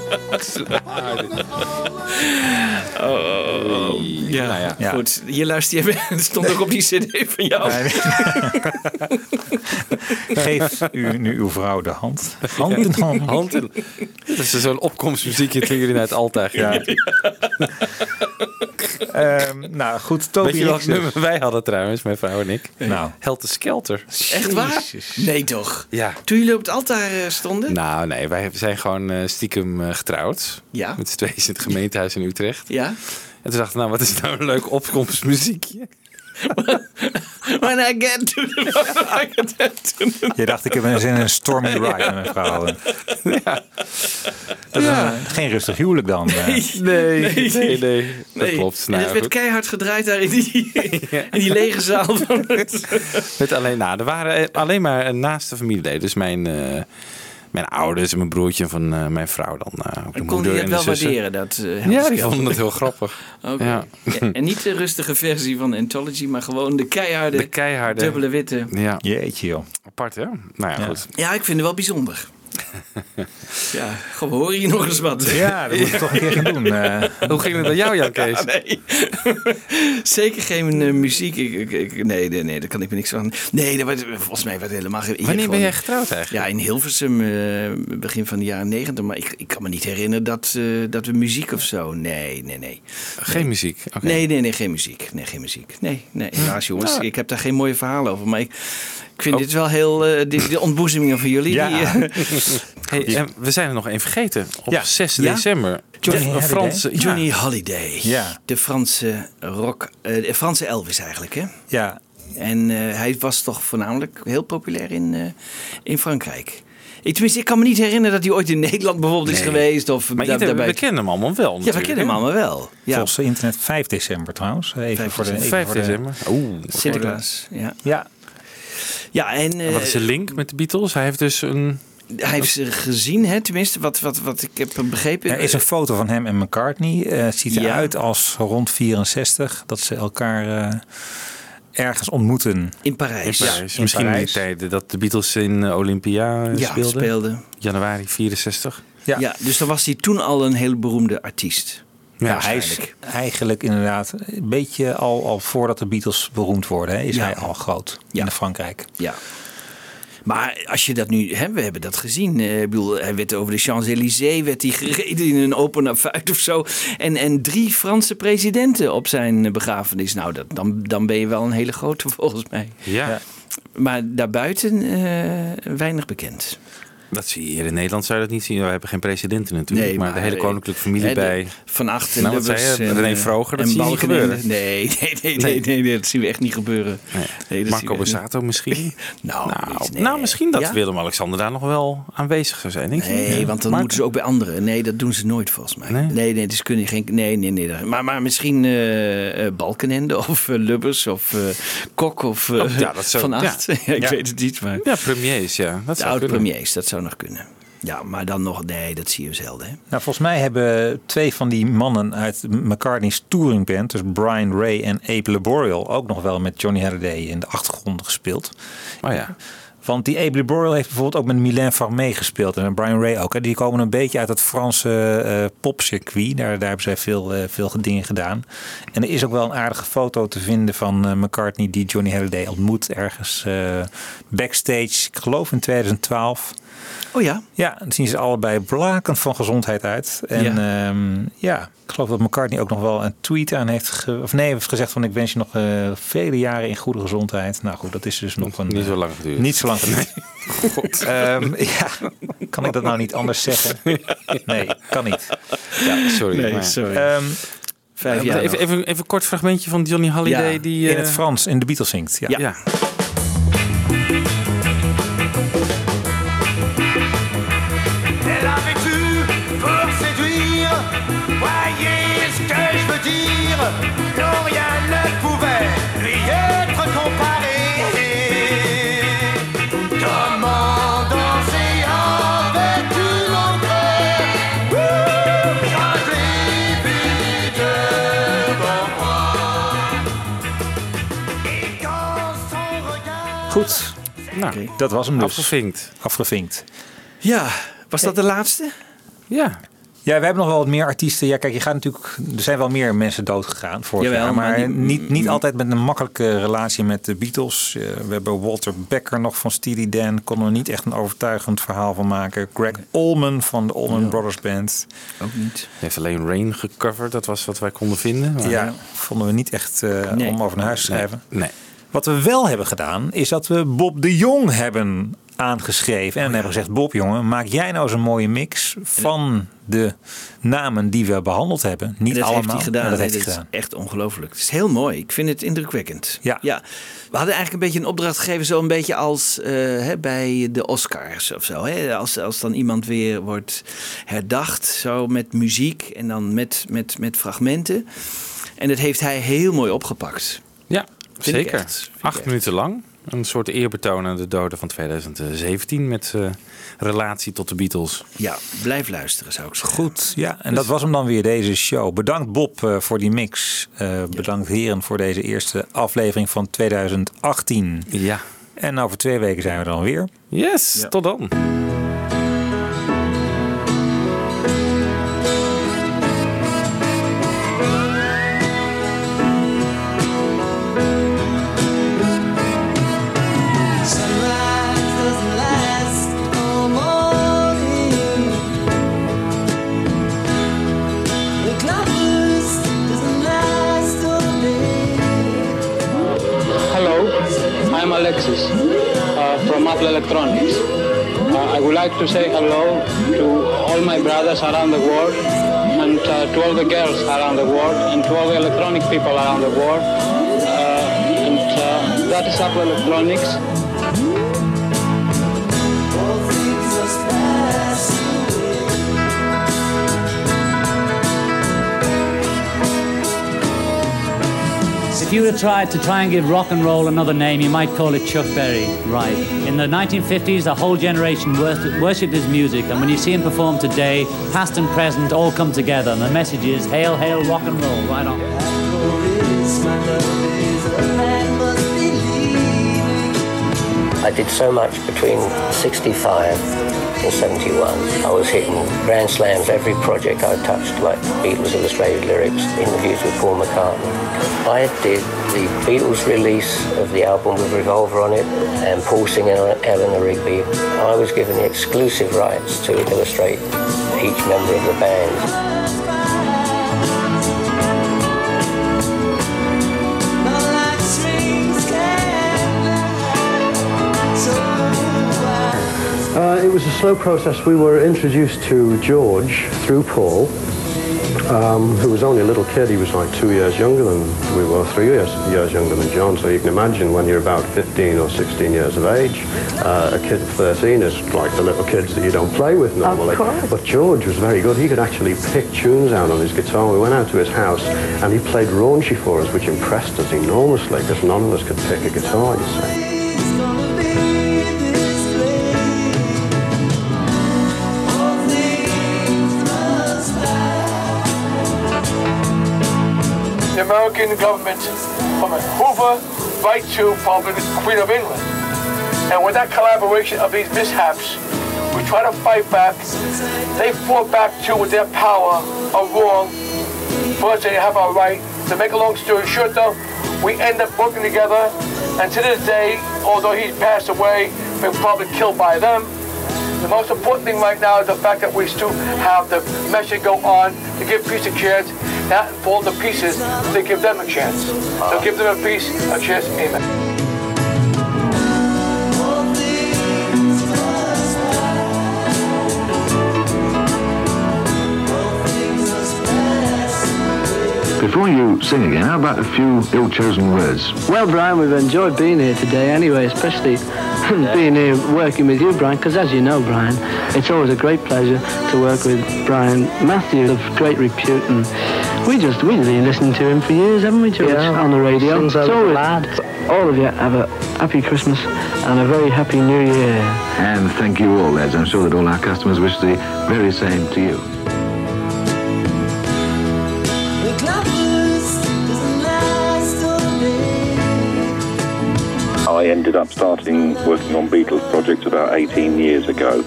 Oh, oh, oh. Ja, Nou ja. Ja. goed. Hier luister je even. Het stond ook op die cd van jou. Geef u nu uw vrouw de hand. Hand in hand. Hand in... Dat is zo'n opkomstmuziekje toen jullie naar het altaar gingen. [LAUGHS] Ehm, nou goed, Toby Weet je welk Hicks. nummer wij hadden trouwens, mijn vrouw en ik? Nou. Helter Skelter. Echt waar? Nee toch? Ja. Toen jullie op het altaar eh, stonden? Nou, nee, wij zijn gewoon eh, stiekem eh, getrouwd. Ja. Met z'n tweeën in het gemeentehuis in Utrecht. Ja. En toen dachten we, nou, wat is nou een leuk opkomstmuziekje? [LAUGHS] When I get to the... [LAUGHS] [LAUGHS] Je dacht, ik heb een zin in een stormy ride met mijn vrouw. Ja. Dat is een- geen rustig huwelijk dan. eh. Nee, nee, nee. Dat Nee. klopt. En Nou, het werd goed. keihard gedraaid daar in die, in die lege zaal. Van het... Met alleen, nou, er waren eh, alleen maar naaste familieleden. Dus mijn, eh, mijn ouders en mijn broertje van eh, mijn vrouw dan. eh, ook de En kon moeder je en het de wel zussen. waarderen? Dat, eh, Ja, die vonden het heel grappig. [LAUGHS] Oké. Ja. Ja, En niet de rustige versie van Anthology, maar gewoon de keiharde, De keiharde. dubbele witte. Ja. Jeetje joh. Apart, hè? Nou ja, goed. Ja, ik vind het wel bijzonder. [LAUGHS] ja, gewoon hoor je nog eens wat. Ja, dat moet ik toch een keer gaan doen. eh. Hoe ging het met jou, Jan [LAUGHS] Kees? Ja, nee. [LAUGHS] Zeker geen eh, muziek. Ik, ik, ik- nee, nee, nee, daar kan ik me niks van. Nee, dat werd, volgens mij werd helemaal geen. Wanneer ben jij getrouwd eigenlijk? Ja, in Hilversum, eh, begin van de jaren negentig. Maar ik, ik kan me niet herinneren dat, eh, dat we muziek of zo. Nee, nee, nee. Geen muziek? Oké. Nee, nee, nee, geen muziek. Nee, geen muziek. Nee, nee. Helaas, jongens. Ja. Ik heb daar geen mooie verhalen over. Maar ik, ik vind dit wel heel... eh dit, de ontboezemingen van jullie. Ja. Die, eh, [LAUGHS] Hey, en we zijn er nog één vergeten. Op Ja. 6 Ja? december. Johnny de Holiday. Franse, ja. Johnny Holiday. Ja. De Franse rock... eh, de Franse Elvis eigenlijk, hè? Ja. En eh, hij was toch voornamelijk heel populair in, eh, in Frankrijk. Ik, tenminste, ik kan me niet herinneren dat hij ooit in Nederland bijvoorbeeld is geweest. Of Maar daarbij. we kennen hem allemaal wel. Ja, we natuurlijk, kennen hem allemaal wel. Ja. Volgens internet 5 december trouwens. Even 5 voor de, even 5 voor de- december. Oeh. Sinterklaas. Ja. Ja. Ja, en... En wat is de eh, link met de Beatles? Hij heeft dus een... Hij heeft ze gezien, hè? tenminste, wat, wat, wat ik heb begrepen. Er is een foto van hem en McCartney. Eh, het ziet Ja. eruit als rond 64 dat ze elkaar eh, ergens ontmoeten. In Parijs. In Parijs. in Misschien in die Parijs. tijden dat de Beatles in eh, Olympia eh, Ja, speelden. speelden. Januari 64. Ja. Ja. dus dan was hij toen al een heel beroemde artiest. Ja, hij is eigenlijk inderdaad een beetje al, al voordat de Beatles beroemd worden, hè, is Ja. hij al groot Ja. in Frankrijk. Ja. Maar als je dat nu, hè, we hebben dat gezien. Eh, Ik bedoel, hij werd over de Champs-Élysées, werd hij gereden in een open affuit of zo. En, en drie Franse presidenten op zijn begrafenis. Nou, dat, dan, dan ben je wel een hele grote [LAUGHS] volgens mij. Ja. Maar daarbuiten eh, weinig bekend. Dat zie je hier in Nederland zou je dat niet zien. We hebben geen presidenten natuurlijk. Nee, maar, maar, de hele koninklijke familie bij. Van Acht en Nou, wat zei je? en, René eh, Vroger, dat zie je niet gebeuren. Nee, nee, nee, nee, nee, nee, dat zien we echt niet gebeuren. Marco. Borsato misschien? [LAUGHS] Nou, nou, nou, misschien dat Ja? Willem-Alexander daar nog wel aanwezig zou zijn. Denk? Nee, Ja. want dan moeten ze ook bij anderen. Nee, dat doen ze nooit volgens mij. Nee? Nee, nee, dus kunnen geen. Nee, nee, nee. Maar, maar misschien eh, Balkenende [LAUGHS] of Lubbers of eh, Kok of Oh, ja, dat zou- Van. Acht. [LAUGHS] Ik weet het niet, maar. Ja, premiers, ja. Dat de zou oude kunnen. premiers, dat zou nog kunnen. Ja, maar dan nog, nee, dat zie je zelden. Hè? Nou, volgens mij hebben twee van die mannen uit McCartney's touring band, dus Brian Ray en Abe Laboriel, ook nog wel met Johnny Halliday in de achtergrond gespeeld. Oh ja. Want die Abe Laboriel heeft bijvoorbeeld ook met Mylène Farmé gespeeld en Brian Ray ook. Hè. Die komen een beetje uit het Franse eh popcircuit. Daar, daar hebben zij veel, eh, veel dingen gedaan. En er is ook wel een aardige foto te vinden van eh, McCartney die Johnny Halliday ontmoet ergens eh, backstage, ik geloof in 2012. Oh ja? Ja, dan zien ze allebei blakend van gezondheid uit. En Ja. ja, ja ik geloof dat McCartney ook nog wel een tweet aan heeft... Ge of nee, heeft gezegd van ik wens je nog eh, vele jaren in goede gezondheid. Nou goed, dat is dus nog een... Niet zo lang eh, geduurd. Niet zo lang geduurd. [LAUGHS] Ehm, ja, kan ik dat nou niet anders zeggen? [LAUGHS] Nee, kan niet. Ja, sorry. Nee, maar- sorry. Ehm, Vijf jaar even, even, even een kort fragmentje van Johnny Halliday. Ja, die, in eh, het Frans, in de Beatles zingt. Ja. ja. Dat was hem dus. Afgevinkt. Afgevinkt. Ja, was dat de laatste? Ja. Ja, we hebben nog wel wat meer artiesten. Ja, kijk, je gaat natuurlijk. Er zijn wel meer mensen dood gegaan vorig Jawel, jaar. Maar, maar niet- niet, niet altijd met een makkelijke relatie met de Beatles. Eh, we hebben Walter Becker nog van Steely Dan. Konden we niet echt een overtuigend verhaal van maken. Greg Allman van de Allman Brothers Band. Ook niet. Hij heeft alleen Rain gecoverd. Dat was wat wij konden vinden. maar- Ja, vonden we niet echt eh, Nee. om over naar huis te Nee, schrijven. nee. Wat we wel hebben gedaan, is dat we Bob de Jong hebben aangeschreven. En Oh hebben gezegd, Bob jongen, maak jij nou eens een mooie mix van de namen die we behandeld hebben. Niet dat allemaal. heeft hij gedaan. dat heeft hij gedaan. is echt ongelooflijk. Het is heel mooi. Ik vind het indrukwekkend. Ja. ja. We hadden eigenlijk een beetje een opdracht gegeven, zo een beetje als eh, hè, bij de Oscars of zo. Hè? Als, als dan iemand weer wordt herdacht, zo met muziek en dan met, met, met fragmenten. En dat heeft hij heel mooi opgepakt. Ja, zeker. echt. Acht minuten lang. Een soort eerbetoon aan de doden van 2017 met eh, relatie tot de Beatles. Ja, blijf luisteren zou ik zeggen. Goed, ja. En dat was hem dan weer, deze show. Bedankt Bob eh, voor die mix. Eh, bedankt heren voor deze eerste aflevering van 2018. Ja. En over twee weken zijn we er dan weer. Yes, tot dan. Alexis uh, from Apple Electronics. Uh, I would like to say hello to all my brothers around the world and uh, to all the girls around the world and to all the electronic people around the world. Uh, and uh, that is Apple Electronics. If you have tried to try and give rock and roll another name, you might call it Chuck Berry. Right. In the 1950s, a whole generation worshipped his music, and when you see him perform today, past and present all come together, and the message is hail, hail, rock and roll. Right on. I did so much between 65 and 71. I was hitting grand slams every project I touched, like Beatles illustrated lyrics, interviews with Paul McCartney. I did the Beatles release of the album with Revolver on it and Paul singing on Eleanor Rigby. I was given the exclusive rights to illustrate each member of the band. Slow process. We were introduced to George through Paul, um, who was only a little kid. He was like two years younger than we were, three years, years younger than John. So you can imagine when you're about 15 or 16 years of age, uh, a kid of 13 is like the little kids that you don't play with normally. But George was very good. He could actually pick tunes out on his guitar. We went out to his house and he played raunchy for us, which impressed us enormously because none of us could pick a guitar, you see. American government from a Hoover right to probably the Queen of England. And with that collaboration of these mishaps, we try to fight back. They fought back too with their power of wrong. For they have our right. To make a long story short though, we end up working together. And to this day, although he's passed away, been probably killed by them. The most important thing right now is the fact that we still have the message go on to give peace a chance, not fall to pieces, to give them a chance. So give them a piece, a chance, amen. Before you sing again, how about a few ill-chosen words? Well, Brian, we've enjoyed being here today anyway, especially [LAUGHS] being here working with you, Brian, because as you know, Brian, it's always a great pleasure to work with Brian Matthews of great repute. And we just, we've been listening to him for years, haven't we, George, Yeah, on the radio? sings So over the we- lad. All of you have a happy Christmas and a very happy New Year. And thank you all, lads. I'm sure that all our customers wish the very same to you. I ended up starting working on Beatles projects about 18 years ago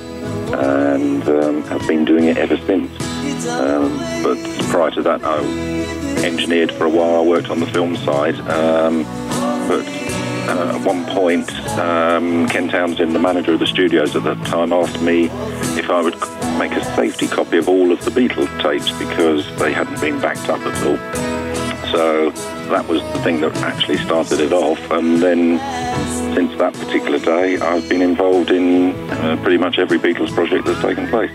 and um, have been doing it ever since. Um, but prior to that, I engineered for a while. I worked on the film side. Um, but uh, at one point, um, Ken Townsend, the manager of the studios at that time, asked me if I would make a safety copy of all of the Beatles tapes because they hadn't been backed up at all. So that was the thing that actually started it off. And then since that particular day, I've been involved in uh, pretty much every Beatles project that's taken place.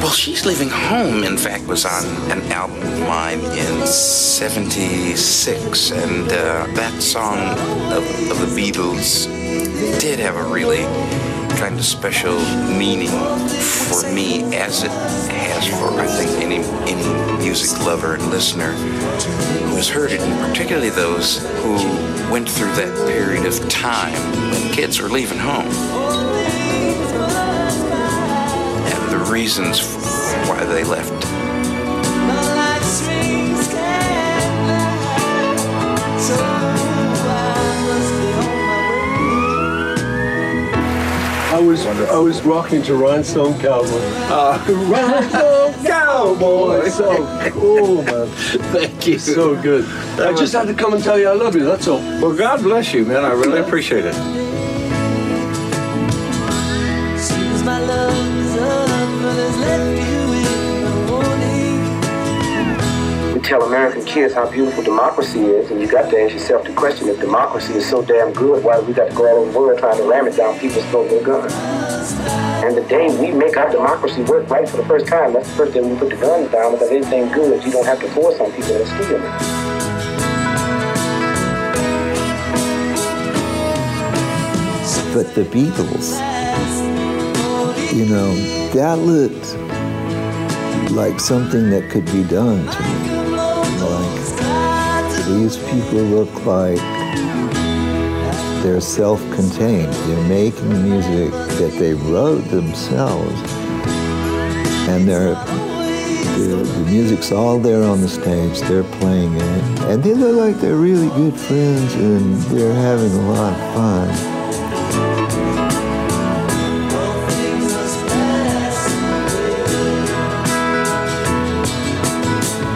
Well, She's Leaving Home, in fact, was on an album of mine in 76. And uh, that song of, of the Beatles did have a really kind of special meaning for me as it has for, I think, any, any music lover and listener who has heard it, and particularly those who went through that period of time when kids were leaving home. And the reasons why they left. I was I was rocking to Rhinestone Cowboy. Uh, [LAUGHS] Rhinestone Cowboy. So cool, man. Thank you. So good. I just had to come and tell you I love you. That's all. Well, God bless you, man. I really appreciate it. Tell American kids how beautiful democracy is, and you got to ask yourself the question: If democracy is so damn good, why do we got to go all over the world trying to ram it down people's throat with guns? And the day we make our democracy work right for the first time, that's the first day we put the guns down. Because anything good, you don't have to force on people to steal it. But the Beatles, you know, that looked like something that could be done to me. These people look like they're self-contained. They're making music that they wrote themselves. And they're, they're, the music's all there on the stage. They're playing it. And they look like they're really good friends and they're having a lot of fun.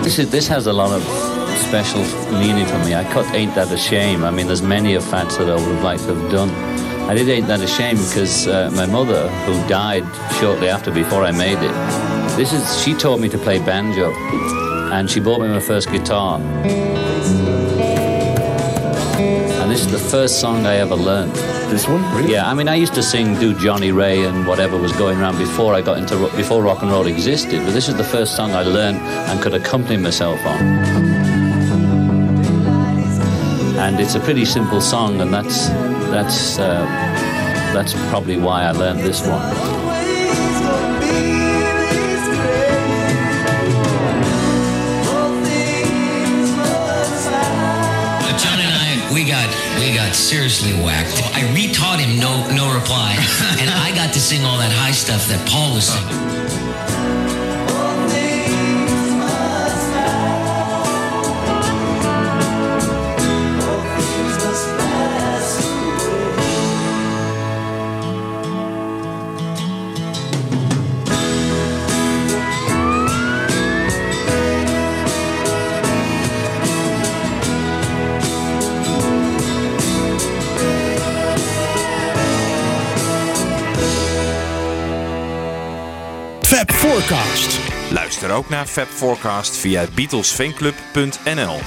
This is this has a lot of special meaning for me. I cut Ain't That a Shame. I mean, there's many a fats that I would have liked to have done. I did Ain't That a Shame because uh, my mother, who died shortly after before I made it, this is she taught me to play banjo, and she bought me my first guitar. And this is the first song I ever learned. This one, really? Yeah, I mean, I used to sing, do Johnny Ray and whatever was going around before I got into before rock and roll existed. But this is the first song I learned and could accompany myself on. And it's a pretty simple song, and that's that's uh, that's probably why I learned this one. John and I, we got we got seriously whacked. I retaught him no no reply, [LAUGHS] and I got to sing all that high stuff that Paul was singing. Forecast. Luister ook naar Fab Forecast via beatlesfanclub.nl.